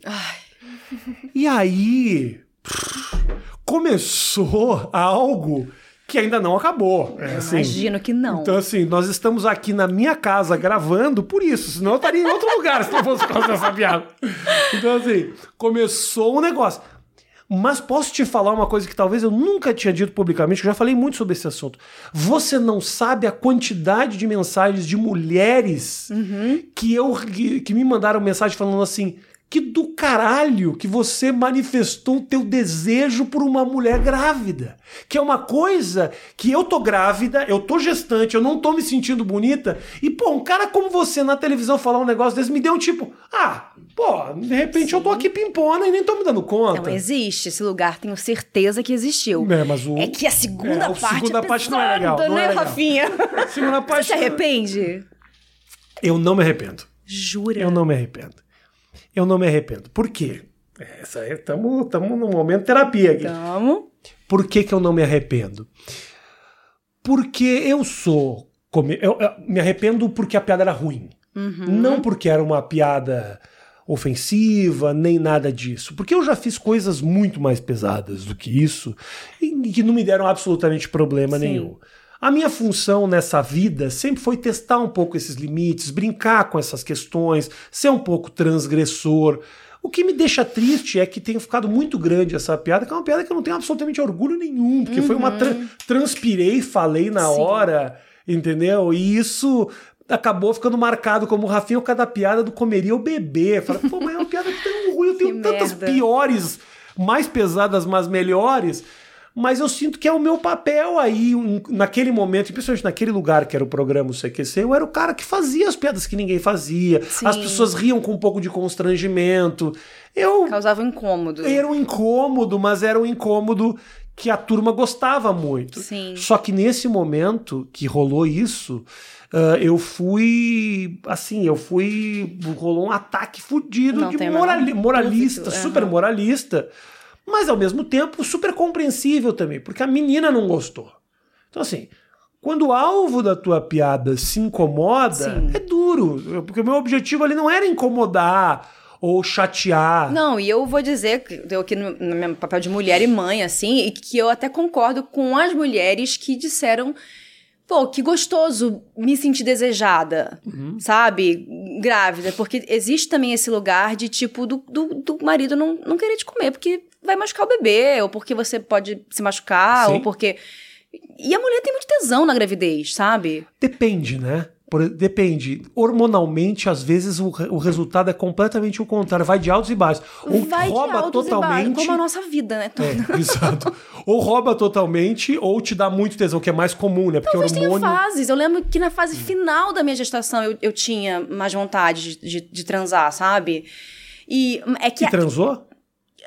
Speaker 1: E aí começou algo que ainda não acabou. É, assim,
Speaker 2: Imagino que não.
Speaker 1: Então, assim, nós estamos aqui na minha casa gravando por isso, senão eu estaria em outro lugar se não fosse por causa dessa piada. Então, assim, começou um negócio. Mas posso te falar uma coisa que talvez eu nunca tinha dito publicamente, que eu já falei muito sobre esse assunto. Você não sabe a quantidade de mensagens de mulheres que eu que, que me mandaram mensagem falando assim: que do caralho que você manifestou o teu desejo por uma mulher grávida. Que é uma coisa que eu tô grávida, eu tô gestante, eu não tô me sentindo bonita. E, pô, um cara como você na televisão falar um negócio desse me deu um tipo, ah, pô, de repente eu tô aqui pimpona e nem tô me dando conta.
Speaker 2: Não existe esse lugar, tenho certeza que existiu.
Speaker 1: É, mas o-
Speaker 2: É que a segunda
Speaker 1: É, a
Speaker 2: parte
Speaker 1: segunda
Speaker 2: é
Speaker 1: parte não é
Speaker 2: pesada,
Speaker 1: legal, não
Speaker 2: né,
Speaker 1: é legal.
Speaker 2: Rafinha?
Speaker 1: Segunda
Speaker 2: Você
Speaker 1: parte.
Speaker 2: se arrepende?
Speaker 1: Eu não me arrependo.
Speaker 2: Jura?
Speaker 1: Eu não me arrependo. Eu não me arrependo. Por quê? Estamos num momento terapia aqui.
Speaker 2: Tamo.
Speaker 1: Por que, que eu não me arrependo? Porque eu sou. come- Eu, eu me arrependo porque a piada era ruim. Não porque era uma piada ofensiva, nem nada disso. Porque eu já fiz coisas muito mais pesadas do que isso e que não me deram absolutamente problema
Speaker 2: Sim.
Speaker 1: nenhum. A minha função nessa vida sempre foi testar um pouco esses limites, brincar com essas questões, ser um pouco transgressor. O que me deixa triste é que tenha ficado muito grande essa piada, que é uma piada que eu não tenho absolutamente orgulho nenhum, porque foi uma. Tra transpirei, falei na
Speaker 2: Sim.
Speaker 1: hora, entendeu? E isso acabou ficando marcado como o Rafinha, o cada piada do comeria o bebê. Falei, pô, mas é uma piada tão ruim, eu tenho
Speaker 2: Que
Speaker 1: tantas
Speaker 2: merda.
Speaker 1: piores, mais pesadas, mas melhores. Mas eu sinto que é o meu papel aí, naquele momento, e principalmente naquele lugar que era o programa o CQC, eu era o cara que fazia as piadas que ninguém fazia.
Speaker 2: Sim.
Speaker 1: As pessoas riam com um pouco de constrangimento. Eu
Speaker 2: Causava um incômodo.
Speaker 1: era um incômodo, mas era um incômodo que a turma gostava muito.
Speaker 2: Sim.
Speaker 1: Só que nesse momento que rolou isso, ah, eu fui. Assim, eu fui. Rolou um ataque fudido
Speaker 2: Não
Speaker 1: de moralista,
Speaker 2: dúvida,
Speaker 1: super moralista, mas ao mesmo tempo super compreensível também, porque a menina não gostou. Então, assim. Quando o alvo da tua piada se incomoda,
Speaker 2: Sim.
Speaker 1: é duro. Porque o meu objetivo ali não era incomodar ou chatear.
Speaker 2: Não, e eu vou dizer, eu aqui no, no meu papel de mulher e mãe, assim, e que eu até concordo com as mulheres que disseram, pô, que gostoso me sentir desejada, sabe? Grávida, porque existe também esse lugar de tipo do, do, do marido não, não querer te comer porque vai machucar o bebê, ou porque você pode se machucar,
Speaker 1: Sim.
Speaker 2: ou porque. E a mulher tem muito tesão na gravidez, sabe?
Speaker 1: Depende, né? Por- depende. Hormonalmente, às vezes, o, o resultado é completamente o contrário. Vai de altos e baixos. Ou
Speaker 2: vai
Speaker 1: rouba
Speaker 2: altos e baixos,
Speaker 1: totalmente.
Speaker 2: como a nossa vida, né?
Speaker 1: É, exato. Ou rouba totalmente, ou te dá muito tesão, que é mais comum, né? Porque
Speaker 2: Talvez tenha
Speaker 1: hormônio.
Speaker 2: fases. Eu lembro que na fase final da minha gestação eu, eu tinha mais vontade de, de, de transar, sabe? E é que.
Speaker 1: Que transou?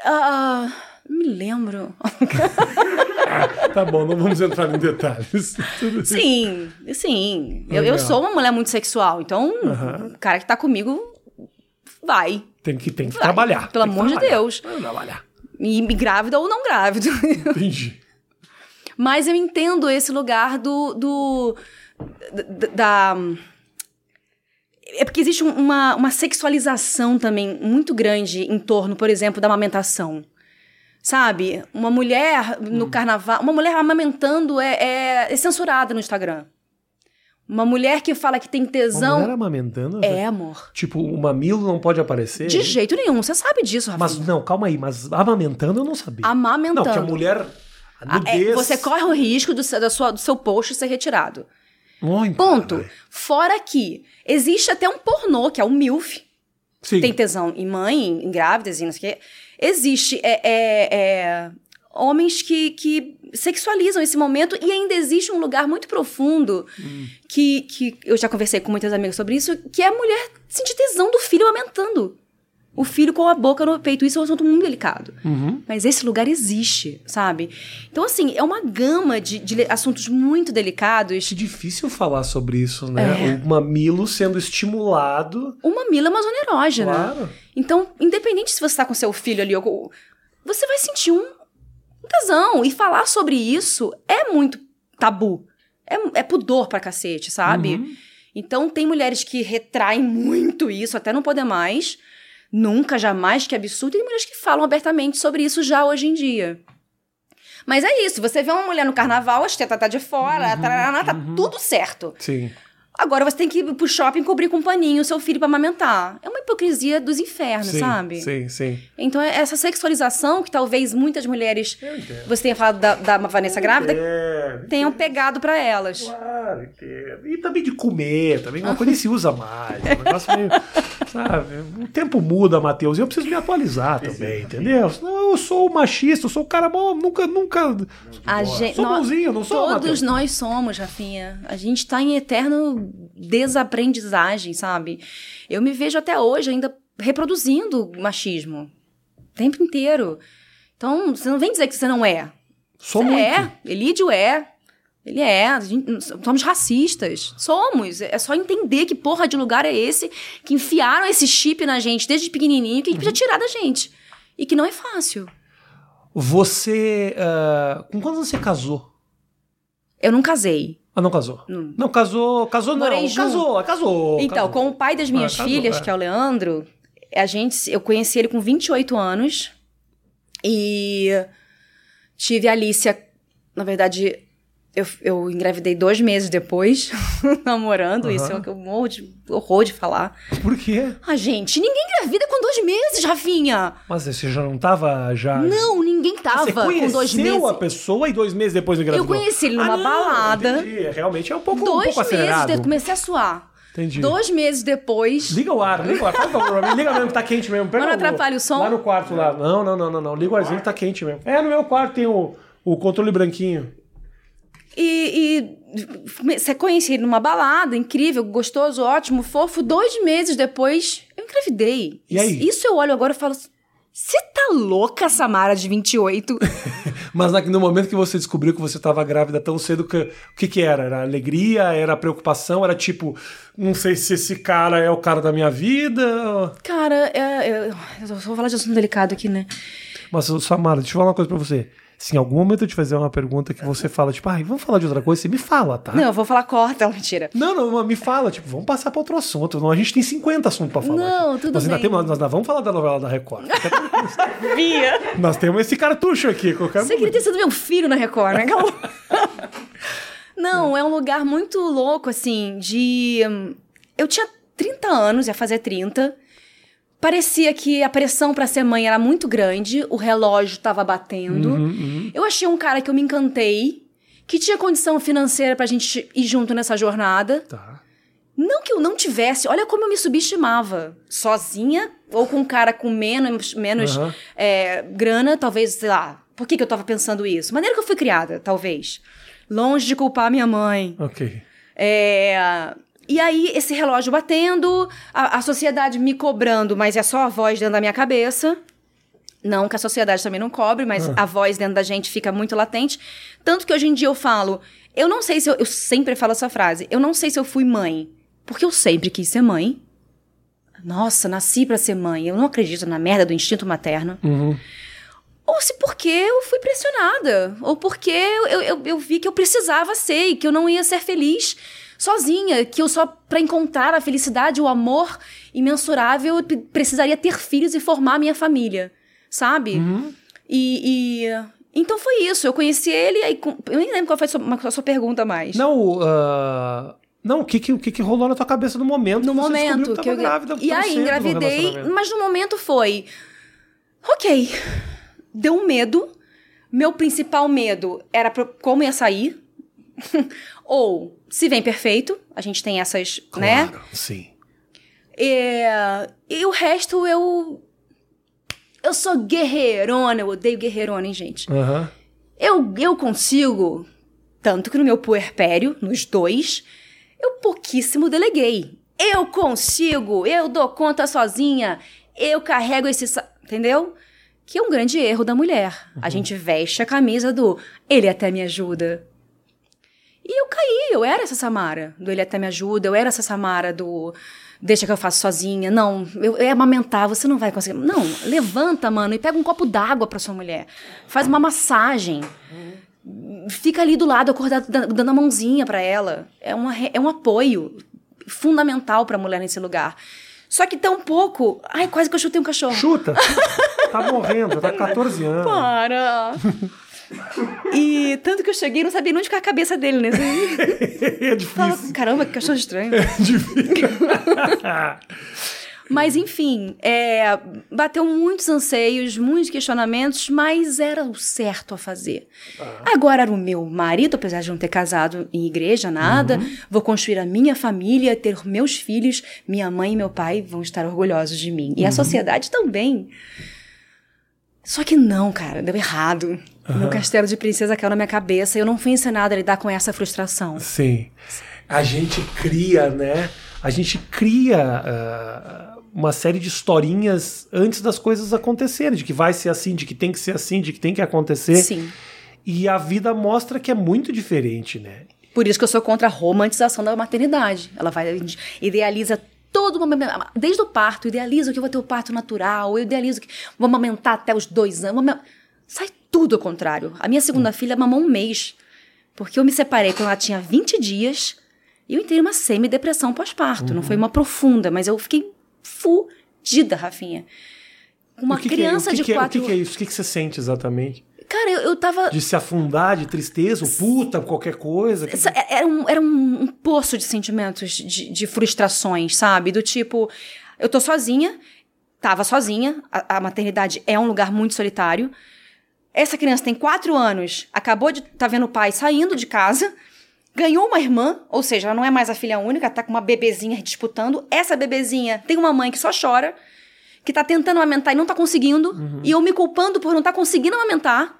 Speaker 2: Ah, me lembro.
Speaker 1: Tá bom, não vamos entrar em detalhes.
Speaker 2: Sim, sim. Eu, eu sou uma mulher muito sexual, então o cara que tá comigo vai.
Speaker 1: Tem que, tem que
Speaker 2: Vai,
Speaker 1: trabalhar.
Speaker 2: pelo amor de
Speaker 1: trabalhar.
Speaker 2: Deus.
Speaker 1: Tem que trabalhar.
Speaker 2: E, e grávida ou não grávida.
Speaker 1: Entendi.
Speaker 2: Mas eu entendo esse lugar do. do da. da- é porque existe um- uma, uma sexualização também muito grande em torno, por exemplo, da amamentação. Sabe? Uma mulher no
Speaker 1: Hum.
Speaker 2: carnaval. Uma mulher amamentando é, é- é censurada no Instagram. Uma mulher que fala que tem
Speaker 1: Uma
Speaker 2: tesão.
Speaker 1: mulher amamentando?
Speaker 2: É, amor.
Speaker 1: Tipo, o mamilo não pode aparecer?
Speaker 2: De jeito nenhum. Você sabe disso, Rafa.
Speaker 1: Mas não, calma aí, mas amamentando eu não sabia.
Speaker 2: Amamentando.
Speaker 1: Não, que a mulher. A
Speaker 2: Ah, é,
Speaker 1: nudez...
Speaker 2: você corre o risco do, seu- da sua- do seu post ser retirado.
Speaker 1: Oi,
Speaker 2: Ponto.
Speaker 1: caralho.
Speaker 2: Fora que existe até um pornô, que é o MILF,
Speaker 1: Sim.
Speaker 2: tem tesão em mãe, em, grávidas e não sei o quê. Existe é, é, é, homens que, que sexualizam esse momento e ainda existe um lugar muito profundo
Speaker 1: Hum.
Speaker 2: que, que eu já conversei com muitas amigas sobre isso, que é a mulher sentir tesão do filho amamentando. O filho com a boca no peito, isso é um assunto muito delicado.
Speaker 1: Uhum.
Speaker 2: Mas esse lugar existe, sabe? Então, assim, é uma gama de, de assuntos muito delicados.
Speaker 1: Que difícil falar sobre isso, né?
Speaker 2: É.
Speaker 1: O mamilo sendo estimulado.
Speaker 2: O mamilo é uma zona erógena.
Speaker 1: Claro.
Speaker 2: Então, independente se você tá com seu filho ali, ou- você vai sentir um um tesão. E falar sobre isso é muito tabu. É, é pudor pra cacete, sabe?
Speaker 1: Uhum.
Speaker 2: Então, tem mulheres que retraem muito isso, até não poder mais. Nunca, jamais, que absurdo. E tem mulheres que falam abertamente sobre isso já hoje em dia. Mas é isso, você vê uma mulher no carnaval, as tetas tá de fora,
Speaker 1: Uhum,
Speaker 2: tarará, tá tudo certo.
Speaker 1: Sim.
Speaker 2: Agora você tem que ir pro shopping cobrir com um paninho o seu filho pra amamentar. É uma hipocrisia dos infernos,
Speaker 1: sim,
Speaker 2: sabe?
Speaker 1: Sim, sim.
Speaker 2: Então, é essa sexualização que talvez muitas mulheres.
Speaker 1: Entendo.
Speaker 2: Você tenha falado da, da Vanessa grávida,
Speaker 1: É,
Speaker 2: tenham pegado pra elas.
Speaker 1: Claro, entendo. E também de comer, também uma coisa que se usa mais. Um negócio meio. Sabe? O tempo muda, Matheus, e eu preciso me atualizar também, entendeu? Senão eu sou machista, eu sou um cara bom, nunca, nunca.
Speaker 2: A gente,
Speaker 1: sou bonzinho, não sou,
Speaker 2: Todos
Speaker 1: Matheus?
Speaker 2: nós somos, Rafinha. A gente tá em eterno desaprendizagem, sabe? Eu me vejo até hoje ainda reproduzindo machismo. O tempo inteiro. Então, você não vem dizer que você não é.
Speaker 1: Sou
Speaker 2: Você
Speaker 1: muito.
Speaker 2: é. Elídio é. Ele é. Gente- somos racistas. Somos. É só entender que porra de lugar é esse que enfiaram esse chip na gente desde pequenininho que a gente
Speaker 1: Uhum.
Speaker 2: precisa tirar da gente. E que não é fácil.
Speaker 1: Você. ah, com quantos anos você casou?
Speaker 2: Eu não casei.
Speaker 1: Ah, não casou?
Speaker 2: Não.
Speaker 1: Não, casou. Casou não.
Speaker 2: Morei junto.
Speaker 1: Casou, casou.
Speaker 2: Então,
Speaker 1: casou.
Speaker 2: com o pai das minhas
Speaker 1: Ah, casou,
Speaker 2: filhas,
Speaker 1: é.
Speaker 2: que é o Leandro, a gente, eu conheci ele com 28 anos e tive a Alicia, na verdade, eu, eu engravidei dois meses depois, namorando, isso é o que eu morro de horror de falar.
Speaker 1: Por quê?
Speaker 2: Ah, gente, ninguém engravida dois meses, Rafinha!
Speaker 1: Mas você já não tava já.
Speaker 2: Não, ninguém
Speaker 1: Você
Speaker 2: tava com dois
Speaker 1: conheceu
Speaker 2: meses.
Speaker 1: a pessoa e dois meses depois engravidou?
Speaker 2: Eu conheci ele numa
Speaker 1: Ah, não,
Speaker 2: balada.
Speaker 1: Entendi. Realmente é um pouco, um
Speaker 2: Dois
Speaker 1: pouco
Speaker 2: meses,
Speaker 1: acelerado.
Speaker 2: de- comecei a suar.
Speaker 1: Entendi.
Speaker 2: Dois meses depois,
Speaker 1: Liga o ar, liga o ar. Faz favor, mim. Liga mesmo, tá quente mesmo. Pega
Speaker 2: não
Speaker 1: o-
Speaker 2: atrapalha o som?
Speaker 1: Lá no quarto, lá. Não, não, não, não, não. Liga o arzinho que tá quente mesmo. É, no meu quarto tem o, o controle branquinho.
Speaker 2: E, e você conheci ele numa balada, incrível, gostoso, ótimo, fofo. Dois meses depois, eu engravidei.
Speaker 1: E aí?
Speaker 2: Isso, eu olho agora e falo. Você tá louca, Samara, de 28?
Speaker 1: Mas no momento que você descobriu que você estava grávida tão cedo, que- o que que era? Era alegria? Era preocupação? Era tipo, não sei se esse cara é o cara da minha vida?
Speaker 2: Cara, é, é, eu vou falar de assunto delicado aqui, né?
Speaker 1: Mas, Samara, deixa eu falar uma coisa pra você. Se em algum momento eu te fazer uma pergunta que você fala, tipo, ai, vamos falar de outra coisa, você me fala, tá?
Speaker 2: Não, eu vou falar corta, mentira.
Speaker 1: Não, não, me fala, tipo, vamos passar para outro assunto. Não, a gente tem 50 assuntos pra falar.
Speaker 2: Não,
Speaker 1: aqui.
Speaker 2: tudo
Speaker 1: nós ainda
Speaker 2: bem.
Speaker 1: temos, nós ainda vamos falar da novela da Record.
Speaker 2: Via!
Speaker 1: nós temos esse cartucho aqui. Qualquer
Speaker 2: Você queria ter sido meu filho na Record, né? Não, é um lugar muito louco, assim, de. hum, Eu tinha 30 anos, ia fazer 30. Parecia que a pressão pra ser mãe era muito grande, o relógio tava batendo. Eu achei um cara que eu me encantei, que tinha condição financeira pra gente ir junto nessa jornada.
Speaker 1: Tá.
Speaker 2: Não que eu não tivesse, olha como eu me subestimava. Sozinha, ou com um cara com menos, menos
Speaker 1: Aham.
Speaker 2: é, grana, talvez, sei lá. Por que, que eu tava pensando isso? Maneira que eu fui criada, talvez. Longe de culpar minha mãe.
Speaker 1: Ok.
Speaker 2: É, E aí, esse relógio batendo, a, a sociedade me cobrando, mas é só a voz dentro da minha cabeça. Não que a sociedade também não cobre, mas a voz dentro da gente fica muito latente. Tanto que hoje em dia eu falo, eu não sei se eu, eu sempre falo essa frase, eu não sei se eu fui mãe, porque eu sempre quis ser mãe. Nossa, nasci pra ser mãe. Eu não acredito na merda do instinto materno.
Speaker 1: Uhum.
Speaker 2: Ou se porque eu fui pressionada. Ou porque eu, eu, eu- eu vi que eu precisava ser e que eu não ia ser feliz sozinha. Que eu só, pra encontrar a felicidade, o amor imensurável, precisaria ter filhos e formar a minha família. Sabe? E, e- Então foi isso. Eu conheci ele, aí. Eu nem lembro qual foi a sua, a sua pergunta mais.
Speaker 1: Não, ah, não, o que que, o que que rolou na tua cabeça no momento
Speaker 2: no
Speaker 1: que
Speaker 2: momento
Speaker 1: que
Speaker 2: que eu
Speaker 1: grávida
Speaker 2: e aí engravidei, mas no momento foi ok, deu um medo. Meu principal medo era como ia sair, ou se vem perfeito, a gente tem essas, né?
Speaker 1: Claro, sim.
Speaker 2: É, e o resto eu eu sou guerreirona, eu odeio guerreirona, hein, gente.
Speaker 1: Aham.
Speaker 2: Eu, eu consigo, tanto que no meu puerpério, nos dois, eu pouquíssimo deleguei. Eu consigo, eu dou conta sozinha, eu carrego esse. Entendeu? Que é um grande erro da mulher. A gente veste a camisa do ele até me ajuda. E eu caí, eu era essa Samara do ele até me ajuda, eu era essa Samara do deixa que eu faço sozinha. Não, eu, eu ia amamentar, você não vai conseguir. Não, levanta, mano, e pega um copo d'água pra sua mulher. Faz uma massagem. Fica ali do lado, acordado, dan- dando a mãozinha pra ela. É, uma, é um apoio fundamental pra mulher nesse lugar. Só que tão pouco. Ai, quase que eu chutei um cachorro.
Speaker 1: Chuta. tá morrendo, tá com 14 anos.
Speaker 2: Para! E tanto que eu cheguei não sabia nem onde ficar a cabeça dele, né?
Speaker 1: é
Speaker 2: Fala,
Speaker 1: difícil.
Speaker 2: caramba, que cachorro estranho.
Speaker 1: É difícil.
Speaker 2: Mas enfim, é, bateu muitos anseios, muitos questionamentos, mas era o certo a fazer. Agora era o meu marido, apesar de não ter casado em igreja, nada. Vou construir a minha família, ter meus filhos, minha mãe e meu pai vão estar orgulhosos de mim. E a sociedade também. Só que não, cara, deu errado. Meu castelo de princesa caiu na minha cabeça e eu não fui ensinada a lidar com essa frustração.
Speaker 1: Sim. A gente cria, né? A gente cria ah, uma série de historinhas antes das coisas acontecerem, de que vai ser assim, de que tem que ser assim, de que tem que acontecer.
Speaker 2: Sim.
Speaker 1: E a vida mostra que é muito diferente, né?
Speaker 2: Por isso que eu sou contra a romantização da maternidade. Ela vai idealiza todo momento, desde o parto, idealiza que eu vou ter o parto natural, eu idealizo que vou amamentar até os dois anos. amamentar- Sai tudo ao contrário. A minha segunda filha mamou um mês. Porque eu me separei quando ela tinha 20 dias e eu entrei numa semi-depressão pós-parto. Não foi uma profunda, mas eu fiquei fudida, Rafinha. Uma
Speaker 1: que que é-
Speaker 2: criança
Speaker 1: que
Speaker 2: de
Speaker 1: que é-
Speaker 2: quatro
Speaker 1: O que, é isso? O que, você sente exatamente?
Speaker 2: Cara, eu, eu tava.
Speaker 1: De se afundar, de tristeza, ou puta, qualquer coisa?
Speaker 2: Era um, era um, um poço de sentimentos, de, de frustrações, sabe? Do tipo, eu tô sozinha, tava sozinha, a, a maternidade é um lugar muito solitário. Essa criança tem quatro anos, acabou de tá vendo o pai saindo de casa, ganhou uma irmã, ou seja, ela não é mais a filha única, tá com uma bebezinha disputando. Essa bebezinha tem uma mãe que só chora, que tá tentando amamentar e não tá conseguindo, e eu me culpando por não tá conseguindo amamentar.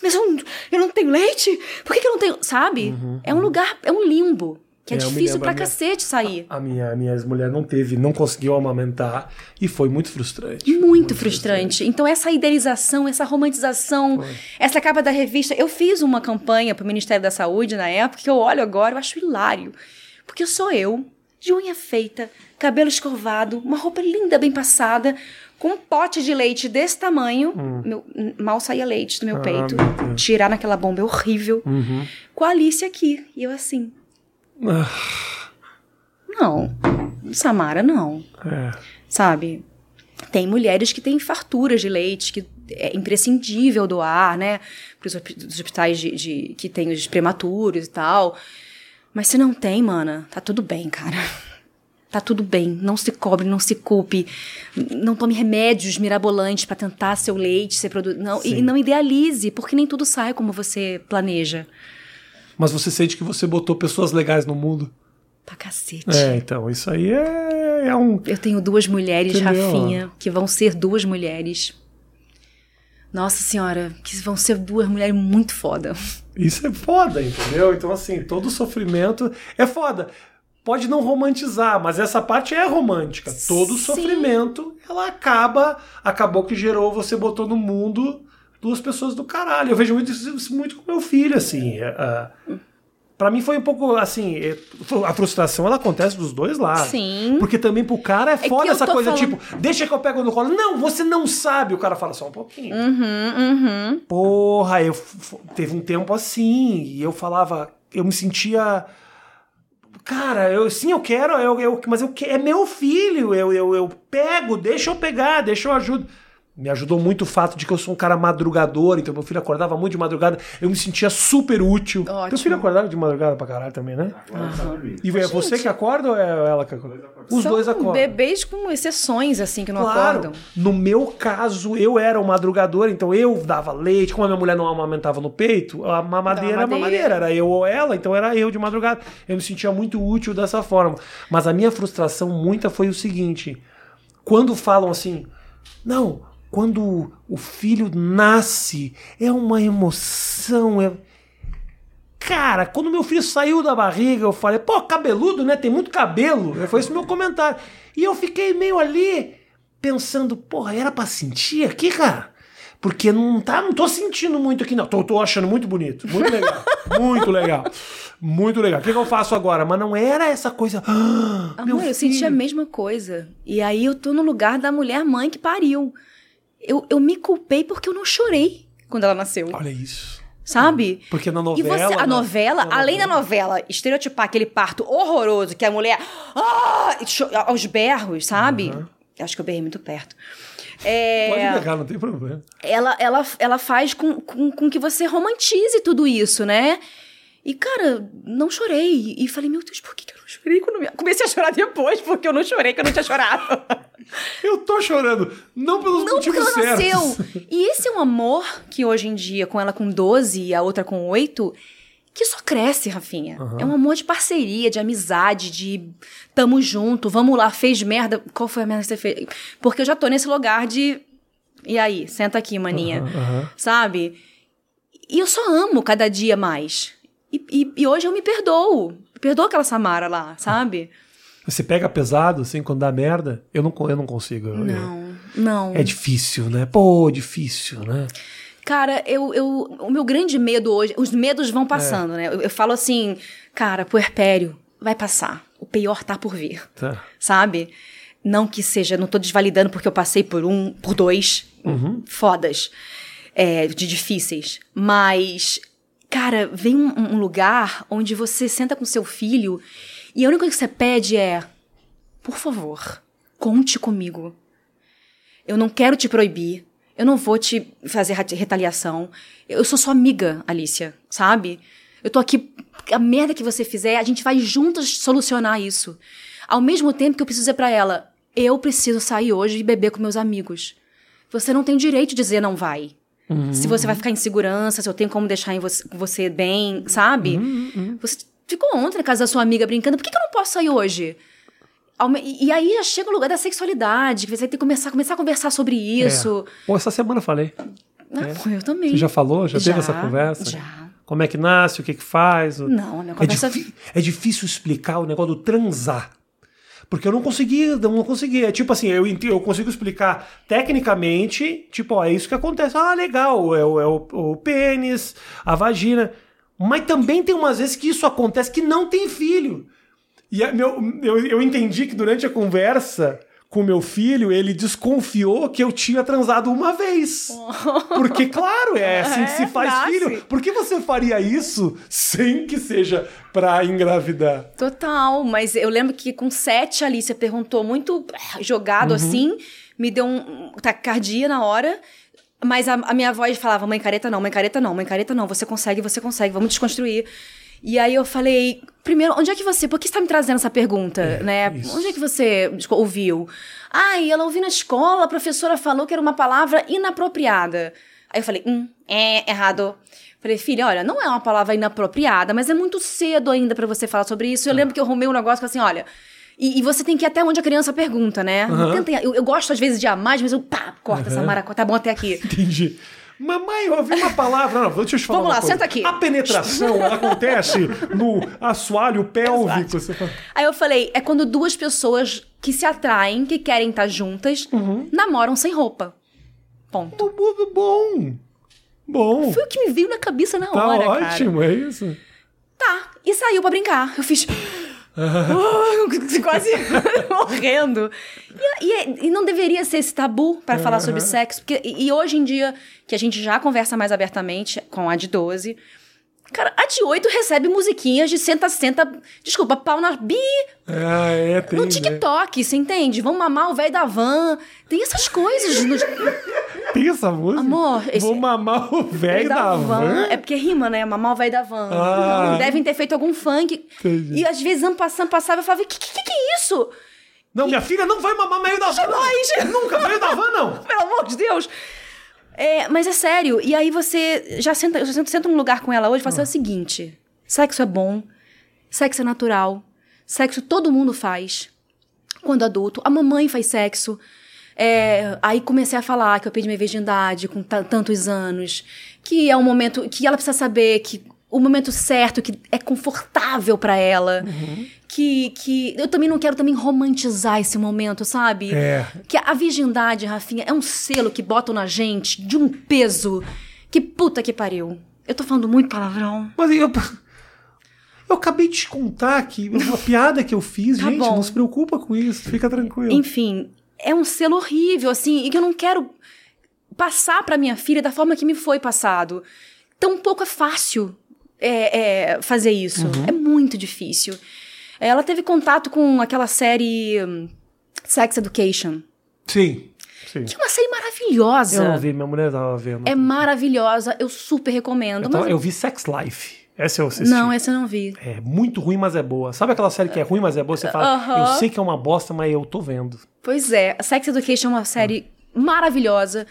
Speaker 2: Mas eu, eu não tenho leite? Por que, que eu não tenho. Sabe? É um lugar, é um limbo que é,
Speaker 1: É,
Speaker 2: difícil pra
Speaker 1: a minha-
Speaker 2: cacete sair.
Speaker 1: A minha, a minha ex-mulher não teve, não conseguiu amamentar e foi muito frustrante.
Speaker 2: Muito, frustrante. Então, essa idealização, essa romantização, essa capa da revista. Eu fiz uma campanha pro Ministério da Saúde na época, que eu olho agora, eu acho hilário. Porque sou eu, de unha feita, cabelo escovado, uma roupa linda, bem passada, com um pote de leite desse tamanho. Meu- mal saía leite do meu
Speaker 1: Ah,
Speaker 2: peito.
Speaker 1: meu.
Speaker 2: Tirar naquela bomba é horrível.
Speaker 1: Uhum.
Speaker 2: Com a Alice aqui. E eu assim.
Speaker 1: Ah,
Speaker 2: Não, Samara, não.
Speaker 1: é.
Speaker 2: sabe? Tem mulheres que têm farturas de leite, que é imprescindível doar, né? Para os hospitais de, de- que tem os prematuros e tal. Mas se não tem, mana, tá tudo bem, cara. Tá tudo bem. Não se cobre, não se culpe. Não tome remédios mirabolantes para tentar seu leite ser produzido. Não, e não idealize, porque nem tudo sai como você planeja.
Speaker 1: Mas você sente que você botou pessoas legais no mundo?
Speaker 2: Pra cacete.
Speaker 1: É, então, isso aí é, é um.
Speaker 2: Eu tenho duas mulheres,
Speaker 1: Entendeu?
Speaker 2: Rafinha, que vão ser duas mulheres. Nossa senhora, que vão ser duas mulheres muito foda.
Speaker 1: Isso é foda, entendeu? Então, assim, todo sofrimento é foda. Pode não romantizar, mas essa parte é romântica. Todo
Speaker 2: Sim.
Speaker 1: sofrimento, ela acaba. Acabou que gerou, você botou no mundo duas pessoas do caralho. Eu vejo muito isso muito com meu filho, assim. é, é. Pra mim foi um pouco assim. é, A frustração ela acontece dos dois lados.
Speaker 2: Sim.
Speaker 1: Porque também pro cara é
Speaker 2: que
Speaker 1: foda essa coisa,
Speaker 2: falando-
Speaker 1: tipo, deixa que eu pego no colo. Não, você não sabe. O cara fala só um pouquinho.
Speaker 2: Uhum, uhum.
Speaker 1: Porra, eu teve um tempo assim, e eu falava, eu me sentia. Cara, eu sim, eu quero, eu, eu, mas eu, é meu filho, eu, eu, eu pego, deixa eu pegar, deixa eu ajudo. Me ajudou muito o fato de que eu sou um cara madrugador, então meu filho acordava muito de madrugada, eu me sentia super útil. Teu
Speaker 2: Ótimo.
Speaker 1: filho acordava de madrugada pra caralho também, né? E é você que acorda ou é ela que acorda? Os
Speaker 2: São
Speaker 1: dois acordam.
Speaker 2: bebês com exceções, assim, que não
Speaker 1: Claro.
Speaker 2: acordam.
Speaker 1: No meu caso, eu era o madrugador, então eu dava leite. Como a minha mulher não amamentava no peito, a mamadeira era mamadeira.
Speaker 2: madeira.
Speaker 1: Era eu ou ela, então era eu de madrugada. Eu me sentia muito útil dessa forma. Mas a minha frustração muita foi o seguinte: quando falam assim, não, quando o filho nasce, é uma emoção. É... Cara, quando meu filho saiu da barriga, eu falei, pô, cabeludo, né? Tem muito cabelo. Foi esse o meu comentário. E eu fiquei meio ali pensando, porra, era pra sentir aqui, cara? Porque não tá, não tô sentindo muito aqui, não. Tô, tô achando muito bonito. Muito legal. muito legal. Muito legal. O que, que eu faço agora? Mas não era essa coisa. "Ah,
Speaker 2: Amor, eu senti a
Speaker 1: filho."
Speaker 2: mesma coisa. E aí eu tô no lugar da mulher mãe que pariu. Eu, eu me culpei porque eu não chorei quando ela nasceu.
Speaker 1: Olha isso.
Speaker 2: Sabe?
Speaker 1: Porque na
Speaker 2: E
Speaker 1: novela.
Speaker 2: você, a
Speaker 1: na-
Speaker 2: novela,
Speaker 1: na
Speaker 2: além da novela estereotipar aquele parto horroroso, que a mulher. Ah, aos berros, sabe? Acho que eu berrei muito perto. É,
Speaker 1: Pode negar, não tem problema.
Speaker 2: ela, ela, ela faz com, com, com que você romantize tudo isso, né? E, cara, não chorei. E falei, meu Deus, por que, que eu não chorei? Quando comecei a chorar depois, porque eu não chorei, que eu não tinha chorado.
Speaker 1: Eu tô chorando. Não pelos
Speaker 2: Não, porque ela
Speaker 1: certos.
Speaker 2: nasceu. E esse é um amor que hoje em dia, com ela com 12 e a outra com 8, que só cresce, Rafinha. É um amor de parceria, de amizade, de tamo junto, vamos lá, fez merda. Qual foi a merda que você fez? Porque eu já tô nesse lugar de. E aí, senta aqui, maninha.
Speaker 1: Aham.
Speaker 2: Sabe? E eu só amo cada dia mais. E, e- e hoje eu me perdoo. Perdoo aquela Samara lá, sabe?
Speaker 1: Você pega pesado, assim, quando dá merda? Eu não, eu não consigo. Eu-
Speaker 2: Não, não.
Speaker 1: É difícil, né? Pô, difícil, né?
Speaker 2: Cara, eu, eu, o meu grande medo hoje, os medos vão passando, né? Eu, eu falo assim, cara, puerpério, vai passar. O pior tá por vir,
Speaker 1: Tá.
Speaker 2: sabe? Não que seja, não tô desvalidando porque eu passei por um, por dois fodas, é, de difíceis. Mas, cara, vem um, um lugar onde você senta com seu filho e a única coisa que você pede é, por favor, conte comigo. Eu não quero te proibir. Eu não vou te fazer retaliação. Eu sou sua amiga, Alicia, sabe? Eu tô aqui. A merda que você fizer, a gente vai juntas solucionar isso. Ao mesmo tempo que eu preciso dizer pra ela: eu preciso sair hoje e beber com meus amigos. Você não tem direito de dizer não vai. Se você vai ficar em segurança, se eu tenho como deixar em você, você bem, sabe? Você ficou ontem na casa da sua amiga brincando, por que, que eu não posso sair hoje? E e aí já chega o lugar da sexualidade, que você ter que começar, começar a conversar sobre isso.
Speaker 1: É. Pô, essa semana eu falei.
Speaker 2: Ah, pô, eu também.
Speaker 1: Você já falou? Já, teve essa conversa?
Speaker 2: Já.
Speaker 1: Como é que nasce, o que que faz?
Speaker 2: Não, a minha
Speaker 1: É,
Speaker 2: conversa.
Speaker 1: difí- é difícil explicar o negócio do transar. Porque eu não consegui, eu não consegui. É tipo assim, eu, eu consigo explicar tecnicamente, tipo, ó, é isso que acontece. Ah, legal, é, o- é o, o pênis, a vagina. Mas também tem umas vezes que isso acontece que não tem filho. E meu, eu, eu entendi que durante a conversa com meu filho, ele desconfiou que eu tinha transado uma vez. Porque, claro, é assim que se
Speaker 2: É,
Speaker 1: faz filho. Por que você faria isso sem que seja pra engravidar?
Speaker 2: Total, mas eu lembro que com sete a Alicia perguntou muito eh, jogado assim, me deu um um taquicardia na hora. Mas a, a minha voz falava, mãe careta não, mãe careta não, mãe careta não, você consegue, você consegue, vamos desconstruir. E aí eu falei, primeiro, onde é que você, por que você tá me trazendo essa pergunta, né?
Speaker 1: isso.
Speaker 2: Onde é que você desco- ouviu? Ai, ela ouviu na escola, a professora falou que era uma palavra inapropriada. Aí eu falei, hum, é, errado. Falei, filha, olha, não é uma palavra inapropriada, mas é muito cedo ainda pra você falar sobre isso. Eu lembro que eu arrumei um negócio assim, olha. E, e você tem que ir até onde a criança pergunta, né?
Speaker 1: Aham.
Speaker 2: Tenta- eu, eu gosto às vezes de ir a mais, mas eu pá, corta essa mara, tá bom até aqui.
Speaker 1: Entendi. Mamãe, eu ouvi uma palavra. Não, deixa eu te falar.
Speaker 2: Vamos lá,
Speaker 1: coisa.
Speaker 2: senta aqui.
Speaker 1: A penetração acontece no assoalho pélvico. Fala,
Speaker 2: Aí eu falei, é quando duas pessoas que se atraem, que querem estar juntas,
Speaker 1: Uhum.
Speaker 2: namoram sem roupa. Ponto.
Speaker 1: "Bom, bom. Bom.
Speaker 2: Foi o que me veio na cabeça na
Speaker 1: Tá
Speaker 2: hora, cara.
Speaker 1: ótimo, é isso.
Speaker 2: Tá. E saiu pra brincar. Eu fiz. quase morrendo. E, e é- e não deveria ser esse tabu pra falar sobre sexo. Porque, e, e hoje em dia, que a gente já conversa mais abertamente com a de 12. Cara, a de 8 recebe musiquinhas de senta, senta. Desculpa, pau na bi.
Speaker 1: Ah, é, tem.
Speaker 2: No
Speaker 1: né?
Speaker 2: TikTok, você entende? Vão mamar o velho da van. Tem essas coisas. No...
Speaker 1: Tem essa música?
Speaker 2: Amor, esse-
Speaker 1: Vou mamar o velho da, van.
Speaker 2: É porque rima, né? Mamar o velho da van.
Speaker 1: Ah.
Speaker 2: Então, devem ter feito algum funk.
Speaker 1: Entendi.
Speaker 2: E às vezes, ano passando, passava, eu falava, que, que, que é isso?
Speaker 1: Não, minha filha não vai mamar meio da van.
Speaker 2: Jamais.
Speaker 1: Nunca, meio da van, não.
Speaker 2: Pelo amor de Deus! É, mas é sério. E aí você já senta, já senta, num lugar com ela hoje e fala assim, é o seguinte: sexo é bom, sexo é natural, sexo todo mundo faz. Quando adulto, a mamãe faz sexo. É, aí comecei a falar que eu perdi minha virgindade com ta- tantos anos, que é um momento que ela precisa saber que o momento certo, que é confortável pra ela, que, que eu também não quero também romantizar esse momento, sabe?
Speaker 1: É.
Speaker 2: Que a virgindade, Rafinha, é um selo que botam na gente de um peso que puta que pariu. Eu tô falando muito palavrão.
Speaker 1: Mas eu. Eu acabei de te contar que uma piada que eu fiz,
Speaker 2: Tá
Speaker 1: gente,
Speaker 2: bom.
Speaker 1: não se preocupa com isso, fica tranquilo.
Speaker 2: Enfim, é um selo horrível, assim, e que eu não quero passar pra minha filha da forma que me foi passado. Tão pouco é fácil é, é, fazer isso. É muito difícil. Ela teve contato com aquela série hum, Sex Education,
Speaker 1: Sim, sim.
Speaker 2: que é uma série maravilhosa.
Speaker 1: Eu não vi, minha mulher tava vendo.
Speaker 2: É maravilhosa, eu super recomendo.
Speaker 1: eu, tava-
Speaker 2: mas-
Speaker 1: eu vi Sex Life. Essa eu assisti.
Speaker 2: Não, essa eu não vi.
Speaker 1: É muito ruim, mas é boa. Sabe aquela série que é ruim, mas é boa? Você fala,
Speaker 2: Aham.
Speaker 1: eu sei que é uma bosta, mas eu tô vendo.
Speaker 2: Pois é, Sex Education é uma série maravilhosa,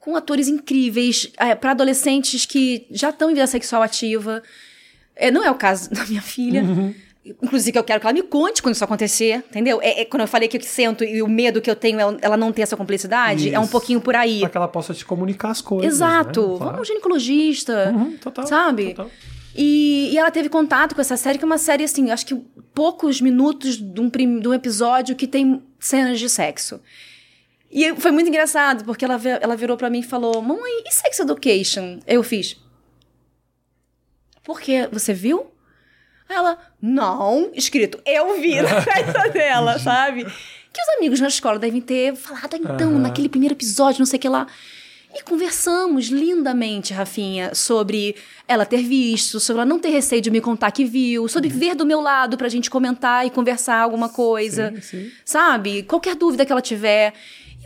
Speaker 2: com atores incríveis, é, para adolescentes que já estão em vida sexual ativa. É, não é o caso da minha filha. Inclusive, eu quero que ela me conte quando isso acontecer, entendeu? É, é quando eu falei que eu sento e o medo que eu tenho é ela não ter essa cumplicidade, é um
Speaker 1: Isso.
Speaker 2: pouquinho por aí.
Speaker 1: Pra que ela possa te comunicar as coisas.
Speaker 2: Exato.
Speaker 1: né?
Speaker 2: Vamos
Speaker 1: Claro.
Speaker 2: ao ginecologista.
Speaker 1: Uhum, total,
Speaker 2: Sabe?
Speaker 1: total.
Speaker 2: E, e ela teve contato com essa série, que é uma série, assim, acho que poucos minutos de um, de um episódio que tem cenas de sexo. E foi muito engraçado, porque ela, ela virou pra mim e falou: Mamãe, e Sex Education? Eu fiz. Por quê? Você viu? Ela, não, escrito, eu vi na cabeça dela, sabe? Que os amigos na escola devem ter falado, "Ah, então,
Speaker 1: Aham.
Speaker 2: naquele primeiro episódio, não sei o que lá. E conversamos lindamente, Rafinha, sobre ela ter visto, sobre ela não ter receio de me contar que viu, sobre ver do meu lado pra gente comentar e conversar alguma coisa.
Speaker 1: Sim, sim.
Speaker 2: Sabe? Qualquer dúvida que ela tiver.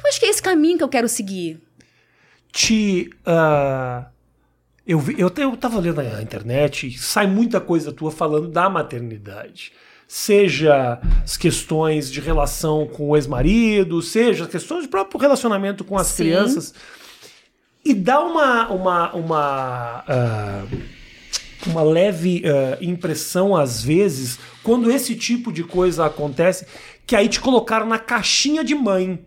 Speaker 2: Eu acho que é esse caminho que eu quero seguir.
Speaker 1: Te. ah, eu, vi, eu, eu tava lendo na internet e sai muita coisa tua falando da maternidade. Seja as questões de relação com o ex-marido, seja as questões de próprio relacionamento com as
Speaker 2: Sim.
Speaker 1: crianças. E dá uma. uma, uma ah, uma leve ah, impressão, às vezes, quando esse tipo de coisa acontece, que aí te colocaram na caixinha de mãe.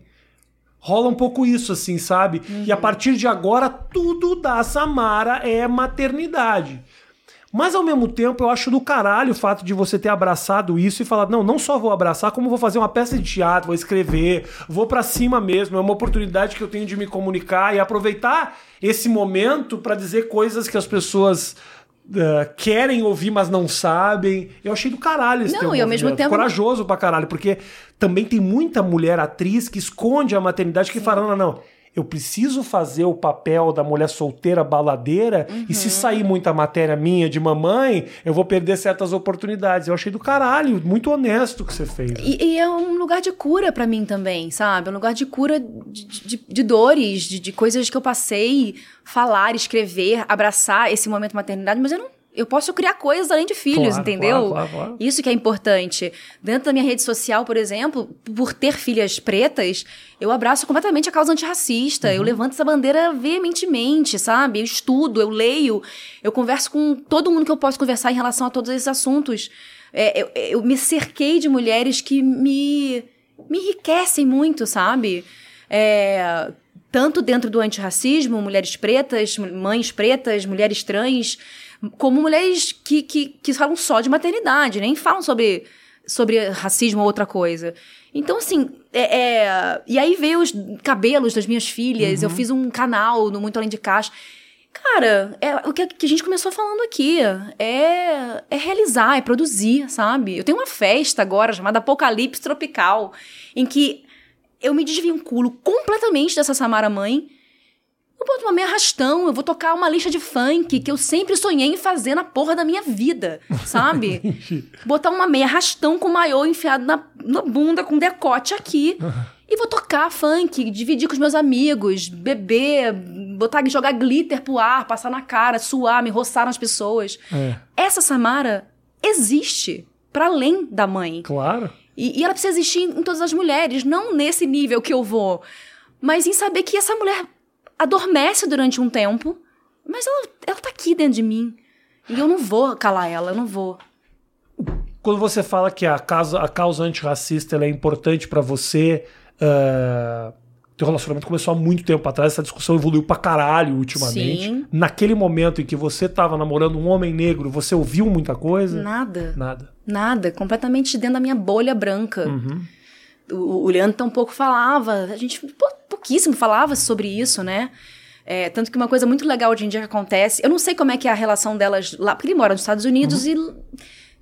Speaker 1: Rola um pouco isso, assim, sabe? E a partir de agora, tudo da Samara é maternidade. Mas ao mesmo tempo, eu acho do caralho o fato de você ter abraçado isso e falar: não, não só vou abraçar, como vou fazer uma peça de teatro, vou escrever, vou pra cima mesmo. É uma oportunidade que eu tenho de me comunicar e aproveitar esse momento pra dizer coisas que as pessoas. Uh, querem ouvir, mas não sabem. Eu achei do caralho esse
Speaker 2: Não, e ao mesmo tempo-
Speaker 1: Corajoso pra caralho, porque também tem muita mulher atriz que esconde a maternidade que fala: não, não. Eu preciso fazer o papel da mulher solteira baladeira e
Speaker 2: Uhum.
Speaker 1: se sair muita matéria minha de mamãe, eu vou perder certas oportunidades. Eu achei do caralho, muito honesto o que você fez.
Speaker 2: E, e é um lugar de cura pra mim também, sabe? É um lugar de cura de, de- de dores, de, de coisas que eu passei, falar, escrever, abraçar esse momento maternidade, mas eu não. Eu posso criar coisas além de filhos,
Speaker 1: Claro,
Speaker 2: entendeu?
Speaker 1: claro, claro.
Speaker 2: Isso que é importante. Dentro da minha rede social, por exemplo, por ter filhas pretas, eu abraço completamente a causa antirracista.
Speaker 1: Uhum.
Speaker 2: Eu levanto essa bandeira veementemente, sabe? Eu estudo, eu leio, eu converso com todo mundo que eu posso conversar em relação a todos esses assuntos. É, eu, eu me cerquei de mulheres que me, me enriquecem muito, sabe? É, tanto dentro do antirracismo, mulheres pretas, mães pretas, mulheres trans, como mulheres que, que, que falam só de maternidade, nem falam sobre, sobre racismo ou outra coisa. Então, assim, é, é- e aí veio os cabelos das minhas filhas, eu fiz um canal no Muito Além de Caixa. Cara, é o que a, que a gente começou falando aqui. É, é realizar, é produzir, sabe? Eu tenho uma festa agora chamada Apocalipse Tropical, em que eu me desvinculo completamente dessa Samara mãe. Eu boto uma meia arrastão, eu vou tocar uma lista de funk que eu sempre sonhei em fazer na porra da minha vida, sabe? Botar uma meia arrastão com maiô enfiado na, na bunda, com decote aqui. E vou tocar funk, dividir com os meus amigos, beber, botar, jogar glitter pro ar, passar na cara, suar, me roçar nas pessoas.
Speaker 1: É,
Speaker 2: Essa Samara existe para além da mãe.
Speaker 1: claro.
Speaker 2: E, e ela precisa existir em todas as mulheres, não nesse nível que eu vou, mas em saber que essa mulher adormece durante um tempo, mas ela, ela tá aqui dentro de mim. E eu não vou calar ela, eu não vou.
Speaker 1: Quando você fala que a causa, a causa antirracista é importante pra você, uh, teu relacionamento começou há muito tempo atrás, essa discussão evoluiu pra caralho ultimamente.
Speaker 2: Sim.
Speaker 1: Naquele momento em que você tava namorando um homem negro, você ouviu muita coisa?
Speaker 2: Nada,
Speaker 1: Nada.
Speaker 2: nada, completamente dentro da minha bolha branca.
Speaker 1: Uhum.
Speaker 2: O, o Leandro tampouco falava, a gente pou- pouquíssimo falava sobre isso, né? É, tanto que uma coisa muito legal hoje em dia que acontece, eu não sei como é que é a relação delas lá, porque ele mora nos Estados Unidos e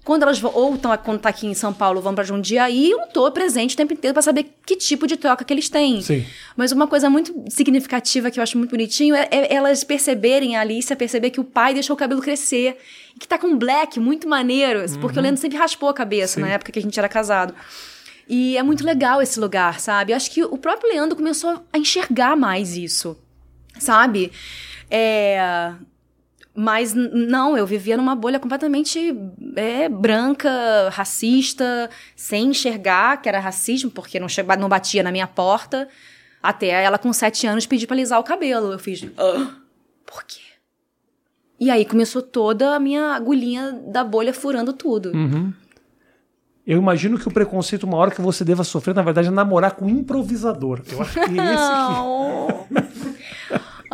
Speaker 2: quando elas vão, ou tão, quando tá aqui em São Paulo, vão pra Jundiaí, eu não tô presente o tempo inteiro pra saber que tipo de troca que eles têm.
Speaker 1: Sim.
Speaker 2: Mas uma coisa muito significativa que eu acho muito bonitinho é, é elas perceberem, a Alicia perceber que o pai deixou o cabelo crescer. E que tá com black muito maneiro. Porque o Leandro sempre raspou a cabeça
Speaker 1: Sim.
Speaker 2: na época que a gente era casado. E é muito legal esse lugar, sabe? Eu acho que o próprio Leandro começou a enxergar mais isso, sabe? É... Mas não, eu vivia numa bolha completamente é, branca, racista, sem enxergar que era racismo, porque não, chegava, não batia na minha porta. Até ela, com sete anos, pedir pra alisar o cabelo. Eu fiz. "Ah, por quê? E aí começou toda a minha agulhinha da bolha furando tudo.
Speaker 1: Eu imagino que o preconceito maior que você deva sofrer, na verdade, é namorar com um improvisador. Eu acho que esse que...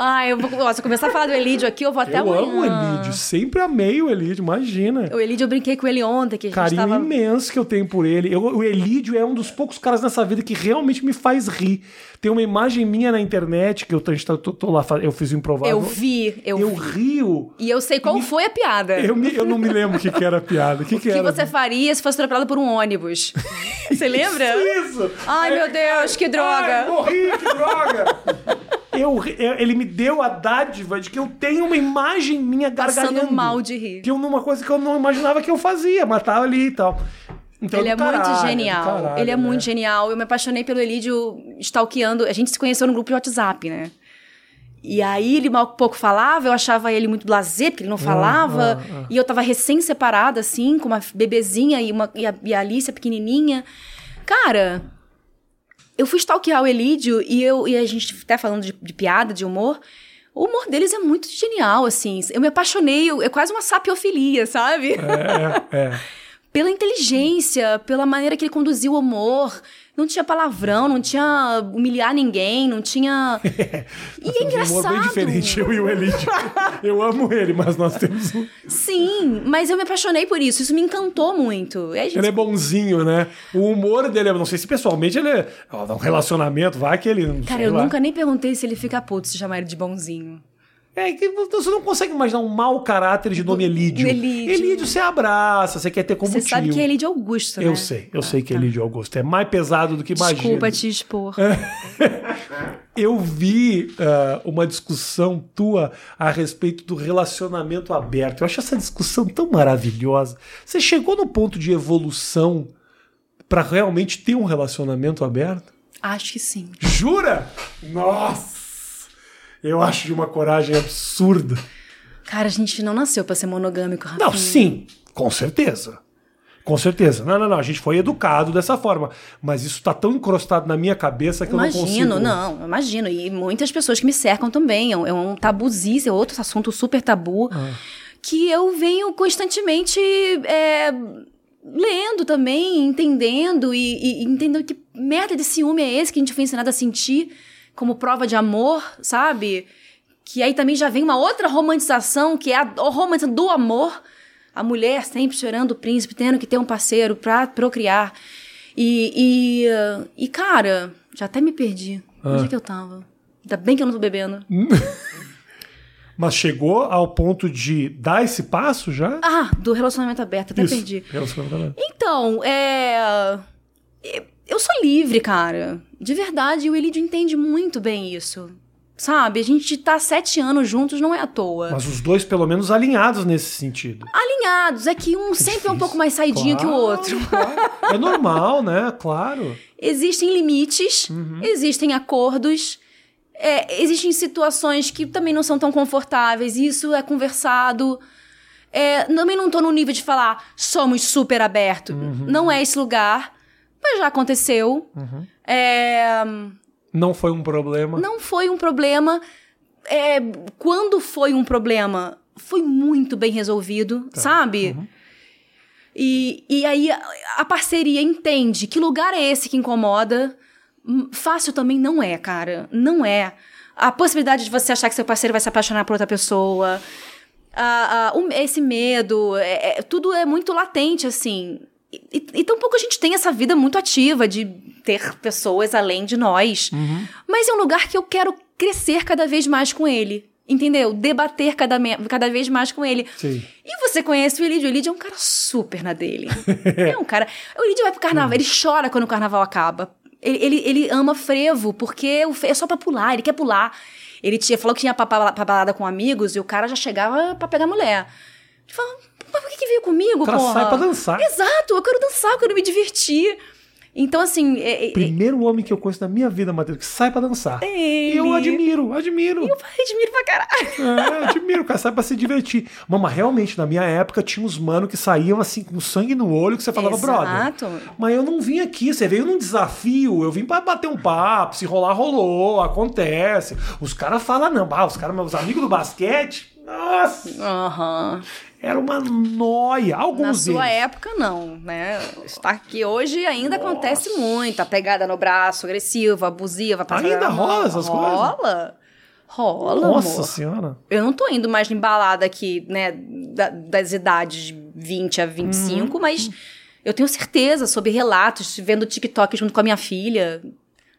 Speaker 2: Ai, eu vou, ó, se eu começar a falar do Elídio aqui, eu vou até
Speaker 1: Eu
Speaker 2: amanhã.
Speaker 1: amo o Elídio, sempre amei o Elídio, imagina.
Speaker 2: O Elídio, eu brinquei com ele ontem, que a gente
Speaker 1: Carinho
Speaker 2: tava...
Speaker 1: imenso que eu tenho por ele. Eu- o Elídio é um dos poucos caras nessa vida que realmente me faz rir. Tem uma imagem minha na internet que eu tô, tá- tô- tô lá, eu fiz o improvável.
Speaker 2: Eu vi, eu,
Speaker 1: Eu
Speaker 2: vi.
Speaker 1: rio.
Speaker 2: E eu sei qual foi a piada.
Speaker 1: Eu, me- eu não me lembro o que, que era a piada. O que,
Speaker 2: O
Speaker 1: que,
Speaker 2: que
Speaker 1: era?
Speaker 2: você faria se fosse atropelado por um ônibus? Você lembra?
Speaker 1: Isso!
Speaker 2: Ai, meu Deus, que
Speaker 1: Ai,
Speaker 2: droga!
Speaker 1: morri, que droga! Eu, eu- ele me deu a dádiva de que eu tenho uma imagem minha gargalhando.
Speaker 2: Passando mal de rir.
Speaker 1: Que eu, numa coisa que eu não imaginava que eu fazia, mas tava ali e tal. Então,
Speaker 2: Ele é
Speaker 1: do
Speaker 2: muito
Speaker 1: caralho,
Speaker 2: genial.
Speaker 1: caralho,
Speaker 2: ele é
Speaker 1: né?
Speaker 2: muito genial. Eu me apaixonei pelo Elídio stalkeando. A gente se conheceu no grupo de WhatsApp, né? E aí ele mal pouco falava, eu achava ele muito blasé, porque ele não falava.
Speaker 1: ah, ah.
Speaker 2: E eu tava recém-separada, assim, com uma bebezinha e, uma, e, a, e a Alicia pequenininha. Cara, eu fui stalkear o Elídio e, eu, e a gente até falando de, de piada, de humor. O humor deles é muito genial, assim. Eu me apaixonei, eu- é quase uma sapiofilia, sabe?
Speaker 1: É, é.
Speaker 2: pela inteligência, pela maneira que ele conduzia o humor. Não tinha palavrão, não tinha humilhar ninguém, não tinha. E é
Speaker 1: Um humor
Speaker 2: engraçado.
Speaker 1: bem diferente, eu e o Elídio. Eu amo ele, mas nós temos um.
Speaker 2: Sim, mas eu me apaixonei por isso. Isso me encantou muito. Gente-
Speaker 1: Ele é bonzinho, né? O humor dele, eu não sei se pessoalmente ele é. Ó, um relacionamento, vai que ele.
Speaker 2: Cara, eu
Speaker 1: lá.
Speaker 2: nunca nem perguntei se ele fica puto se chamar ele de bonzinho.
Speaker 1: É que você não consegue imaginar um mau caráter de nome Elídio.
Speaker 2: Elídio.
Speaker 1: Elídio você abraça, você quer ter como
Speaker 2: Você
Speaker 1: tio.
Speaker 2: sabe que é ele de Augusto, né?
Speaker 1: Eu sei, eu sei que é Elídio Augusto. É mais pesado do que imagina.
Speaker 2: Desculpa te expor.
Speaker 1: Eu vi ah, uma discussão tua a respeito do relacionamento aberto. Eu acho essa discussão tão maravilhosa. Você chegou no ponto de evolução pra realmente ter um relacionamento aberto?
Speaker 2: Acho que sim.
Speaker 1: Jura? Nossa! Eu acho de uma coragem absurda.
Speaker 2: Cara, a gente não nasceu pra ser monogâmico, Rafinha.
Speaker 1: Não, sim, com certeza. Com certeza. Não, não, não. A gente foi educado dessa forma. Mas isso tá tão encrostado na minha cabeça que eu não consigo.
Speaker 2: Imagino, não, imagino. E muitas pessoas que me cercam também. É um, é um tabuzice, é outro assunto super tabu.
Speaker 1: Ah.
Speaker 2: Que eu venho constantemente é, lendo também, entendendo e, e entendendo que merda de ciúme é esse que a gente foi ensinado a sentir como prova de amor, sabe? Que aí também já vem uma outra romantização, que é a, a romantização do amor. A mulher sempre chorando o príncipe, tendo que ter um parceiro pra procriar. E, e, e, cara, já até me perdi. Onde é que eu tava? Ainda bem que eu não tô bebendo.
Speaker 1: Mas chegou ao ponto de dar esse passo já?
Speaker 2: Ah, do relacionamento aberto, até
Speaker 1: Isso.
Speaker 2: perdi.
Speaker 1: Relacionamento aberto.
Speaker 2: Então, é. Eu sou livre, cara. De verdade, o Elidio entende muito bem isso. Sabe? A gente tá sete anos juntos, não é à toa.
Speaker 1: Mas os dois, pelo menos, alinhados nesse sentido.
Speaker 2: Alinhados, é que um sempre é um pouco mais saidinho que o
Speaker 1: Claro,
Speaker 2: outro.
Speaker 1: claro. É normal, né? Claro.
Speaker 2: Existem limites,
Speaker 1: Uhum.
Speaker 2: existem acordos, é, existem situações que também não são tão confortáveis, isso é conversado. É, também não tô no nível de falar somos super abertos.
Speaker 1: Uhum.
Speaker 2: Não é esse lugar, mas já aconteceu.
Speaker 1: Uhum.
Speaker 2: É,
Speaker 1: Não foi um problema.
Speaker 2: não foi um problema. É, quando foi um problema, foi muito bem resolvido,
Speaker 1: Tá.
Speaker 2: sabe?
Speaker 1: Uhum.
Speaker 2: E, e aí a, a parceria entende que lugar é esse que incomoda. Fácil também não é, cara. Não é. A possibilidade de você achar que seu parceiro vai se apaixonar por outra pessoa. a- a- o- esse medo, é- é- tudo é muito latente, assim. E, e, tampouco a gente tem essa vida muito ativa de ter pessoas além de nós. Mas é um lugar que eu quero crescer cada vez mais com ele. Entendeu? Debater cada, cada vez mais com ele.
Speaker 1: Sim.
Speaker 2: E você conhece o Elidio. O Elidio é um cara super na dele. é um cara. O Elidio vai pro carnaval, ele chora quando o carnaval acaba. Ele, ele, ele ama frevo, porque é só pra pular, ele quer pular. Ele tinha, falou que tinha pra, pra, pra balada com amigos e o cara já chegava pra pegar mulher. Ele falou, mas por que, que veio comigo,
Speaker 1: O cara
Speaker 2: porra?
Speaker 1: sai pra dançar.
Speaker 2: Exato, eu quero dançar, eu quero me divertir. Então, assim. É, é,
Speaker 1: Primeiro homem que eu conheço na minha vida, Matheus, que sai pra dançar.
Speaker 2: ele.
Speaker 1: E eu admiro, admiro.
Speaker 2: Eu admiro pra caralho.
Speaker 1: É, admiro, o cara sai pra se divertir. Mama, realmente, na minha época tinha uns mano que saíam assim com sangue no olho que você falava, brother.
Speaker 2: Exato.
Speaker 1: Mas eu não vim aqui, você veio num desafio, eu vim pra bater um papo, se rolar, rolou, acontece. Os caras falam, não, ah, os caras, meus amigos do basquete, nossa,
Speaker 2: Aham.
Speaker 1: Era uma noia. Alguns
Speaker 2: Na sua época, não, né? Está aqui hoje ainda acontece muito. A pegada no braço, agressiva, abusiva.
Speaker 1: Ainda rola essas coisas?
Speaker 2: Rola. Rola,
Speaker 1: Nossa
Speaker 2: amor.
Speaker 1: senhora.
Speaker 2: Eu não tô indo mais em balada aqui, né, da- das idades de 20 a 25,
Speaker 1: Uhum.
Speaker 2: mas eu tenho certeza sobre relatos, vendo TikTok junto com a minha filha.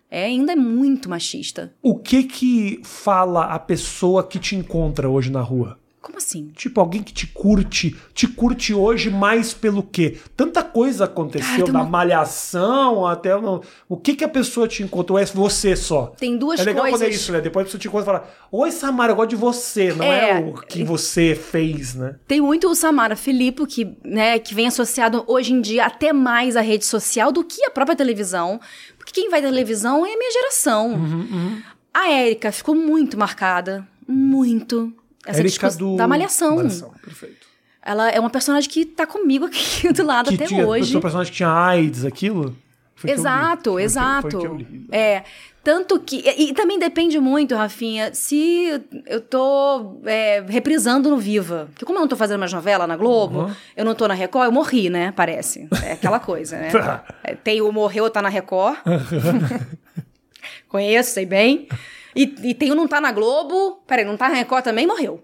Speaker 2: É, ainda é muito machista.
Speaker 1: O que que fala a pessoa que te encontra hoje na rua?
Speaker 2: Como assim?
Speaker 1: Tipo, alguém que te curte, te curte hoje mais pelo quê? Tanta coisa aconteceu,
Speaker 2: Cara,
Speaker 1: da
Speaker 2: uma-
Speaker 1: malhação até. o- O que que a pessoa te encontrou? É você só.
Speaker 2: Tem duas
Speaker 1: é legal
Speaker 2: coisas.
Speaker 1: quando é isso, né? Depois a pessoa te encontra e fala: Oi, Samara, eu gosto de você. Não é,
Speaker 2: É.
Speaker 1: o que você fez, né?
Speaker 2: Tem muito o Samara Filippo, que, né, que vem associado hoje em dia até mais à rede social do que a própria televisão. Porque quem vai da televisão é a minha geração.
Speaker 1: Uhum,
Speaker 2: A Érica ficou muito marcada. Muito. Essa
Speaker 1: Érica do.
Speaker 2: Da Malhação.
Speaker 1: Malhação, perfeito.
Speaker 2: Ela é uma personagem que tá comigo aqui do lado
Speaker 1: Que
Speaker 2: até
Speaker 1: tinha,
Speaker 2: hoje.
Speaker 1: seu personagem que tinha AIDS, aquilo? Foi.
Speaker 2: Exato,
Speaker 1: Foi
Speaker 2: exato.
Speaker 1: Foi li.
Speaker 2: É. Tanto que. E, e também depende muito, Rafinha, se eu tô é, reprisando no Viva. Porque como eu não tô fazendo mais novela na Globo,
Speaker 1: Uhum.
Speaker 2: eu não tô na Record, eu morri, né? Parece. É aquela coisa, né? É, Tem o morreu, tá na Record. Conheço, sei bem. E, e tem o Não Tá na Globo. Peraí, Não Tá na Record também morreu.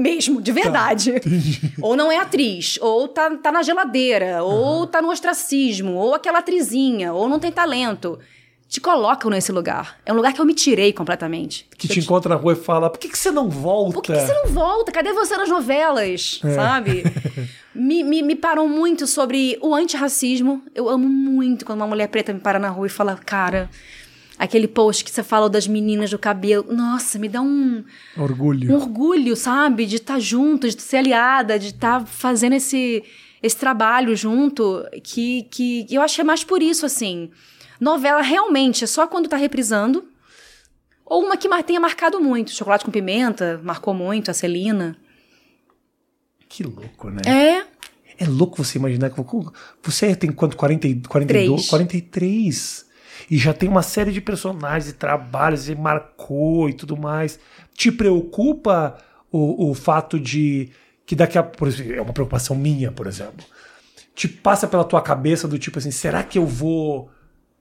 Speaker 2: Mesmo, de verdade. ou não é atriz, ou tá, tá na geladeira, ou tá no ostracismo, ou aquela atrizinha, ou não tem talento. Te colocam nesse lugar. É um lugar que eu me tirei completamente.
Speaker 1: Que
Speaker 2: Eu
Speaker 1: te encontra na rua e fala: por que, que você não volta?
Speaker 2: por que, que você não volta? Cadê você nas novelas?
Speaker 1: É.
Speaker 2: Sabe? me, me, me param muito sobre o antirracismo. Eu amo muito quando uma mulher preta me para na rua e fala, cara, aquele post que você falou das meninas do cabelo. Nossa, me dá um, um
Speaker 1: Orgulho.
Speaker 2: orgulho, sabe? De estar junto, de ser aliada, de estar fazendo esse, esse trabalho junto. Que, que eu acho que é mais por isso, assim. Novela realmente é só quando tá reprisando. Ou uma que tenha marcado muito. Chocolate com pimenta, marcou muito, a Celina.
Speaker 1: Que louco, né?
Speaker 2: É.
Speaker 1: É louco você imaginar que você tem quanto? 40, e- 42?
Speaker 2: Três.
Speaker 1: 43. E já tem uma série de personagens e trabalhos e marcou e tudo mais. Te preocupa o, o fato de que daqui a por exemplo, é uma preocupação minha, por exemplo. Te passa pela tua cabeça do tipo assim, será que eu vou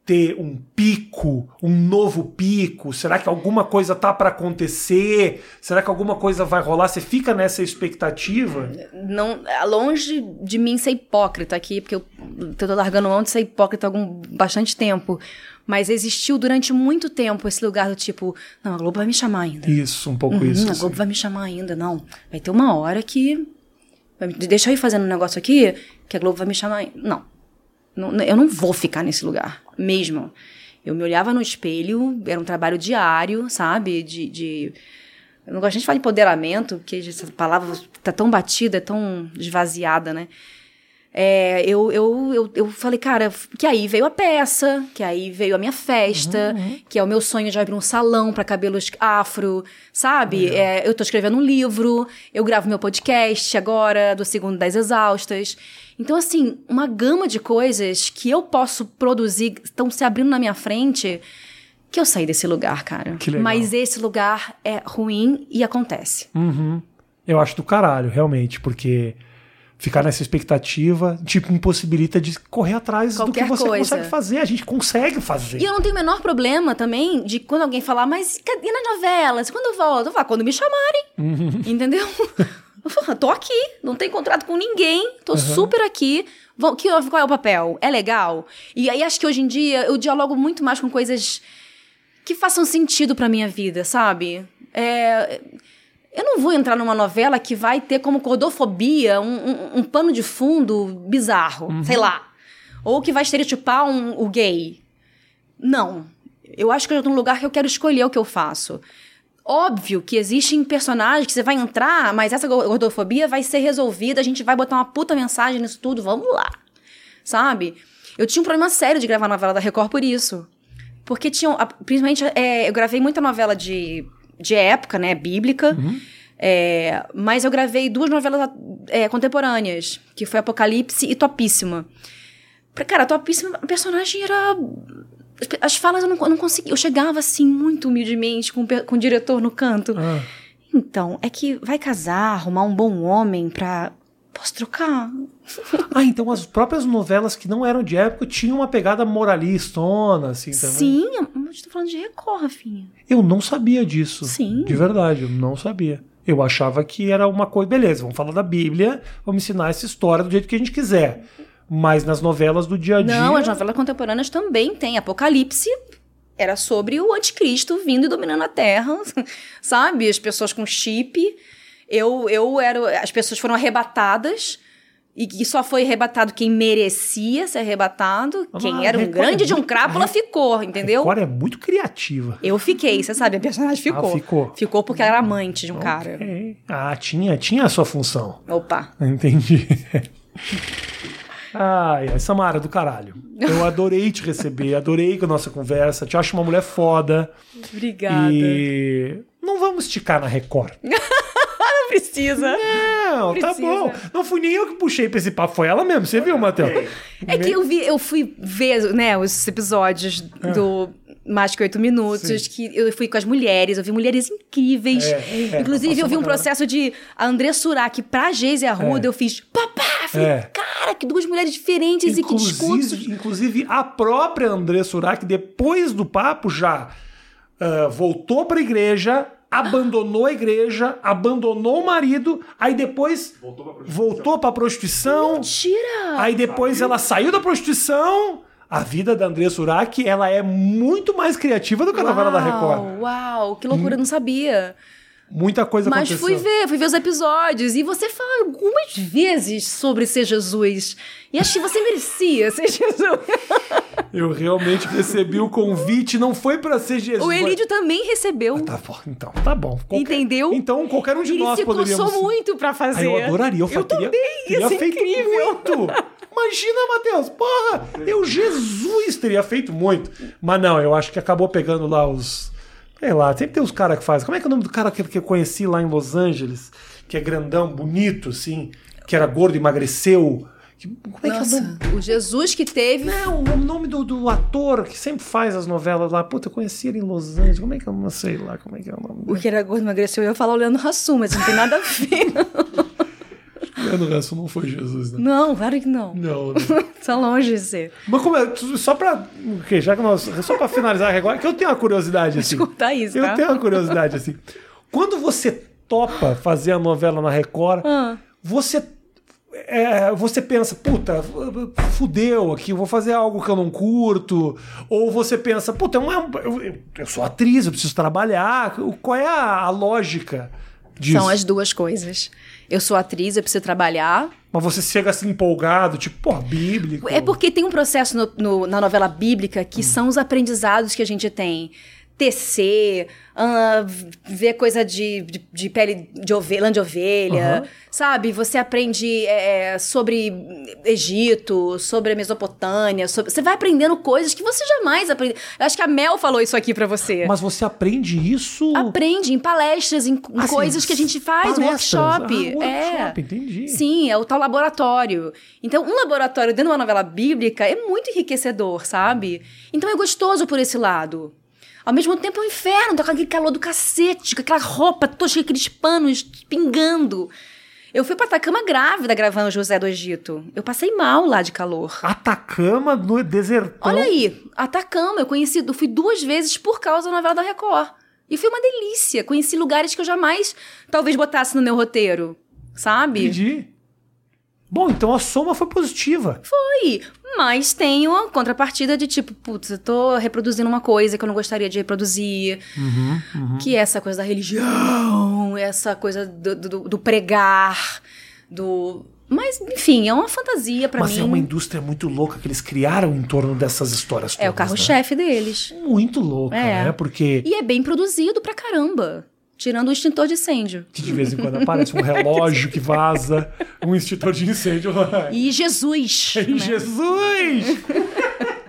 Speaker 1: ter um pico, um novo pico? Será que alguma coisa tá para acontecer? Será que alguma coisa vai rolar? Você fica nessa expectativa?
Speaker 2: Não, longe de mim ser hipócrita aqui, porque eu tô largando mão de ser hipócrita há algum, bastante tempo. Mas existiu durante muito tempo esse lugar do tipo, não, a Globo vai me chamar ainda.
Speaker 1: Isso, um pouco
Speaker 2: Uhum,
Speaker 1: isso.
Speaker 2: a. Globo vai me chamar ainda, não. Vai ter uma hora que. Deixa eu ir fazendo um negócio aqui, que a Globo vai me chamar ainda. Não. Não- Eu não vou ficar nesse lugar, mesmo. Eu me olhava no espelho, era um trabalho diário, sabe? De. de- eu não gosto nem de falar de empoderamento, porque essa palavra tá tão batida, tão esvaziada, né? É, eu, eu, eu, eu falei, cara, que aí veio a peça, que aí veio a minha festa, que é o meu sonho de abrir um salão para cabelos afro, sabe? É, eu tô escrevendo um livro, eu gravo meu podcast agora, do Segundo das Exaustas. Então, assim, uma gama de coisas que eu posso produzir estão se abrindo na minha frente que eu saí desse lugar, cara. Mas esse lugar é ruim e acontece.
Speaker 1: Uhum. Eu acho do caralho, realmente, porque ficar nessa expectativa, tipo, impossibilita de correr atrás do
Speaker 2: Qualquer
Speaker 1: que você
Speaker 2: coisa.
Speaker 1: consegue fazer. A gente consegue fazer.
Speaker 2: E eu não tenho o menor problema também de quando alguém falar, mas cadê nas novelas? Quando eu volto? Eu falo, quando me chamarem. Entendeu? Eu falo, tô aqui, não tenho contrato com ninguém, tô super aqui. Que, qual é o papel? É legal? E aí acho que hoje em dia eu dialogo muito mais com coisas que façam sentido pra minha vida, sabe? É, eu não vou entrar numa novela que vai ter como gordofobia um, um- um pano de fundo bizarro, sei lá. Ou que vai estereotipar um, o gay. Não. Eu acho que eu tô num lugar que eu quero escolher o que eu faço. Óbvio que existem personagens que você vai entrar, mas essa go- gordofobia vai ser resolvida, a gente vai botar uma puta mensagem nisso tudo, vamos lá. Sabe? Eu tinha um problema sério de gravar novela da Record por isso. Porque tinham. Principalmente, é, eu gravei muita novela de, de época, né? Bíblica. É, mas eu gravei duas novelas é, contemporâneas, que foi Apocalipse e Topíssima. Cara, Topíssima, a personagem era. as- As falas eu não, eu não conseguia. Eu chegava assim, muito humildemente, com, com o diretor no canto.
Speaker 1: Ah,
Speaker 2: Então, é que vai casar, arrumar um bom homem pra. Posso trocar?
Speaker 1: Ah, então as próprias novelas que não eram de época tinham uma pegada moralistona, assim, também.
Speaker 2: Sim, eu estou falando de Record, Rafinha.
Speaker 1: Eu não sabia disso.
Speaker 2: Sim.
Speaker 1: De verdade, eu não sabia. Eu achava que era uma coisa, beleza, vamos falar da Bíblia, vamos ensinar essa história do jeito que a gente quiser. Mas nas novelas do dia a dia.
Speaker 2: Não, as novelas contemporâneas também têm. Apocalipse era sobre o anticristo vindo e dominando a Terra, sabe? As pessoas com chip. Eu, eu era. As pessoas foram arrebatadas. E e só foi arrebatado quem merecia ser arrebatado.
Speaker 1: Ah,
Speaker 2: quem era um
Speaker 1: Record é
Speaker 2: grande de um
Speaker 1: muito-
Speaker 2: crápula ficou, entendeu?
Speaker 1: Agora é muito criativa.
Speaker 2: Eu fiquei, você sabe, a personagem ficou.
Speaker 1: Ah, ficou.
Speaker 2: Ficou porque ela era amante de um cara.
Speaker 1: Ok. Ah, tinha, tinha a sua função.
Speaker 2: Opa.
Speaker 1: Entendi. Ai, ai, Samara, do caralho. Eu adorei te receber, adorei a nossa conversa. Te acho uma mulher foda.
Speaker 2: Obrigada.
Speaker 1: E não vamos esticar na Record.
Speaker 2: Não precisa.
Speaker 1: Não, tá
Speaker 2: Precisa.
Speaker 1: bom. Não fui nem eu que puxei pra esse papo, foi ela mesmo. Você viu, Matheus?
Speaker 2: É que eu vi, eu fui ver, né, os episódios do Mais que Oito Minutos.
Speaker 1: Sim.
Speaker 2: que eu fui com as mulheres, eu vi mulheres incríveis.
Speaker 1: É, é,
Speaker 2: Inclusive, eu vi um processo de André Surak pra Geise Arruda,
Speaker 1: É.
Speaker 2: eu fiz papá! Falei,
Speaker 1: É.
Speaker 2: cara, que duas mulheres diferentes e que discursos.
Speaker 1: Inclusive, inclusive, a própria André Surak, depois do papo, já ah, voltou pra igreja, abandonou a igreja, abandonou o marido, aí depois
Speaker 3: Voltou pra prostituição.
Speaker 1: voltou pra prostituição,
Speaker 2: Mentira!
Speaker 1: aí depois ela saiu da prostituição. A vida da Andressa Urach, ela é muito mais criativa do que a novela da Record.
Speaker 2: Uau, Uau, que loucura, eu não sabia.
Speaker 1: Muita coisa
Speaker 2: Mas
Speaker 1: aconteceu.
Speaker 2: fui ver, fui ver os episódios. E você fala algumas vezes sobre ser Jesus. E achei que você merecia ser Jesus.
Speaker 1: Eu realmente recebi o convite, não foi pra ser Jesus.
Speaker 2: O Elídio também recebeu.
Speaker 1: Tá bom, então, tá bom. Qualquer-
Speaker 2: Entendeu?
Speaker 1: Então, qualquer um de
Speaker 2: Ele
Speaker 1: nós
Speaker 2: se
Speaker 1: poderíamos...
Speaker 2: coçou muito pra
Speaker 1: Ah,
Speaker 2: fazer.
Speaker 1: eu adoraria, eu,
Speaker 2: Eu
Speaker 1: teria,
Speaker 2: também,
Speaker 1: teria
Speaker 2: ia ser
Speaker 1: feito
Speaker 2: incrível.
Speaker 1: muito. Imagina, Matheus, porra, eu, Jesus, teria feito muito. Mas não, eu acho que acabou pegando lá os... Sei lá, sempre tem os caras que fazem. Como é que é o nome do cara que, que eu conheci lá em Los Angeles? Que é grandão, bonito, assim, que era gordo, emagreceu. Que- como é que é o nome?
Speaker 2: Nossa, o Jesus que teve.
Speaker 1: Não, o nome do, do ator que sempre faz as novelas lá. Puta, eu conheci ele em Los Angeles. Como é que eu não sei lá como é que é o nome
Speaker 2: O que era gordo emagreceu, eu ia falar o Leandro Hassum, mas não tem nada a ver.
Speaker 1: Leandro Hanson não foi Jesus, né?
Speaker 2: não, claro que não.
Speaker 1: Não, né?
Speaker 2: Tá longe de ser.
Speaker 1: Mas como é, só pra. O quê? Já que nós. Só pra finalizar agora, que eu tenho uma curiosidade assim.
Speaker 2: Escutar isso,
Speaker 1: Eu
Speaker 2: tá?
Speaker 1: tenho uma curiosidade assim. Quando você topa fazer a novela na Record,
Speaker 2: Ah.
Speaker 1: você. é, você pensa, puta, fudeu aqui, eu vou fazer algo que eu não curto. Ou você pensa, puta, é uma- eu, eu sou atriz, eu preciso trabalhar. Qual é a, a lógica disso?
Speaker 2: São as duas coisas. Eu sou atriz, eu preciso trabalhar.
Speaker 1: Mas você chega assim empolgado, tipo, pô, bíblico.
Speaker 2: É porque tem um processo no- no- na novela bíblica que são os aprendizados que a gente tem. Tecer, v- ver coisa de, de, de pele de ovelha, lã de ovelha,
Speaker 1: Aham.
Speaker 2: sabe? Você aprende é, sobre Egito, sobre a Mesopotâmia, sobre- você vai aprendendo coisas que você jamais aprende. Eu acho que a Mel falou isso aqui pra você.
Speaker 1: Mas você aprende isso.
Speaker 2: Aprende em palestras, em, em
Speaker 1: Assim,
Speaker 2: coisas que a gente faz,
Speaker 1: palestras.
Speaker 2: workshop.
Speaker 1: Ah,
Speaker 2: é.
Speaker 1: workshop, entendi.
Speaker 2: Sim, é o tal laboratório. Então, um laboratório dentro de uma novela bíblica é muito enriquecedor, sabe? Então é gostoso por esse lado. Ao mesmo tempo é um inferno, tá com aquele calor do cacete, com aquela roupa cheia aqueles panos pingando. Eu fui pra Atacama grávida gravando José do Egito. Eu passei mal lá de calor.
Speaker 1: Atacama no desertão.
Speaker 2: Olha aí, Atacama, eu conheci, eu fui duas vezes por causa da novela da Record. E foi uma delícia. Conheci lugares que eu jamais talvez botasse no meu roteiro. Sabe?
Speaker 1: Entendi. Bom, então a soma foi positiva.
Speaker 2: Foi. Mas tem uma contrapartida de tipo, putz, eu tô reproduzindo uma coisa que eu não gostaria de reproduzir. Que é essa coisa da religião, essa coisa do, do- do pregar, do. Mas, enfim, é uma fantasia pra
Speaker 1: Mas
Speaker 2: mim.
Speaker 1: é uma indústria muito louca que eles criaram em torno dessas histórias todas.
Speaker 2: É o carro-chefe deles.
Speaker 1: Né? Muito louca,
Speaker 2: É.
Speaker 1: né? Porque
Speaker 2: E é bem produzido pra caramba. Tirando o extintor de incêndio.
Speaker 1: que de vez em quando aparece um relógio que vaza, um extintor de incêndio.
Speaker 2: E Jesus.
Speaker 1: Ei,
Speaker 2: né?
Speaker 1: Jesus!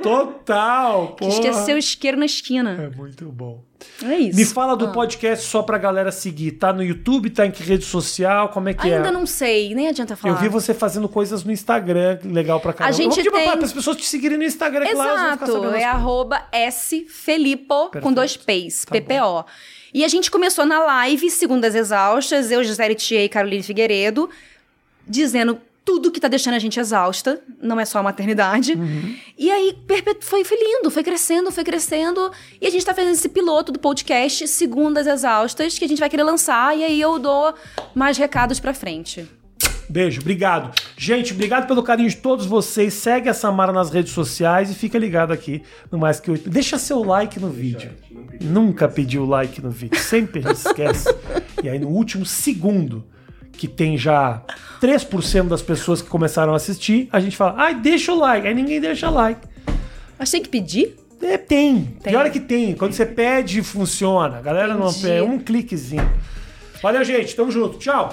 Speaker 1: Total!
Speaker 2: Que
Speaker 1: porra.
Speaker 2: esqueceu o isqueiro na esquina.
Speaker 1: É muito bom.
Speaker 2: É isso.
Speaker 1: Me fala do
Speaker 2: Ah.
Speaker 1: podcast só pra galera seguir. Tá no YouTube, tá em que rede social? Como é que
Speaker 2: Ainda
Speaker 1: é?
Speaker 2: não sei, nem adianta falar.
Speaker 1: Eu vi você fazendo coisas no Instagram, legal pra caramba.
Speaker 2: A gente
Speaker 1: vou pedir pra-
Speaker 2: tem-
Speaker 1: as pessoas te seguirem no Instagram, que lá elas vão ficar
Speaker 2: Exato,
Speaker 1: sabendo
Speaker 2: é arroba sfelipo com dois P's,
Speaker 1: Tá
Speaker 2: PPO. E a gente começou na live, Segundas Exaustas, eu, Gisele Thier e Caroline Figueiredo, dizendo tudo que tá deixando a gente exausta, não é só a maternidade.
Speaker 1: Uhum.
Speaker 2: E aí foi, foi lindo, foi crescendo, foi crescendo. E a gente tá fazendo esse piloto do podcast Segundas Exaustas, que a gente vai querer lançar, e aí eu dou mais recados pra frente.
Speaker 1: Beijo, obrigado. Gente, obrigado pelo carinho de todos vocês. Segue a Samara nas redes sociais e fica ligado aqui no Mais Que Oito. Deixa seu like no vídeo. Nunca pediu like no vídeo, sempre a gente esquece. e aí no último segundo, que tem já 3% das pessoas que começaram a assistir, a gente fala, ai, deixa o like. Aí ninguém deixa like.
Speaker 2: Mas tem que pedir?
Speaker 1: É, tem.
Speaker 2: Tem.
Speaker 1: Pior é que tem. Quando você pede, funciona. A galera não
Speaker 2: Entendi.
Speaker 1: pede. Um cliquezinho. Valeu, gente. Tamo junto. Tchau.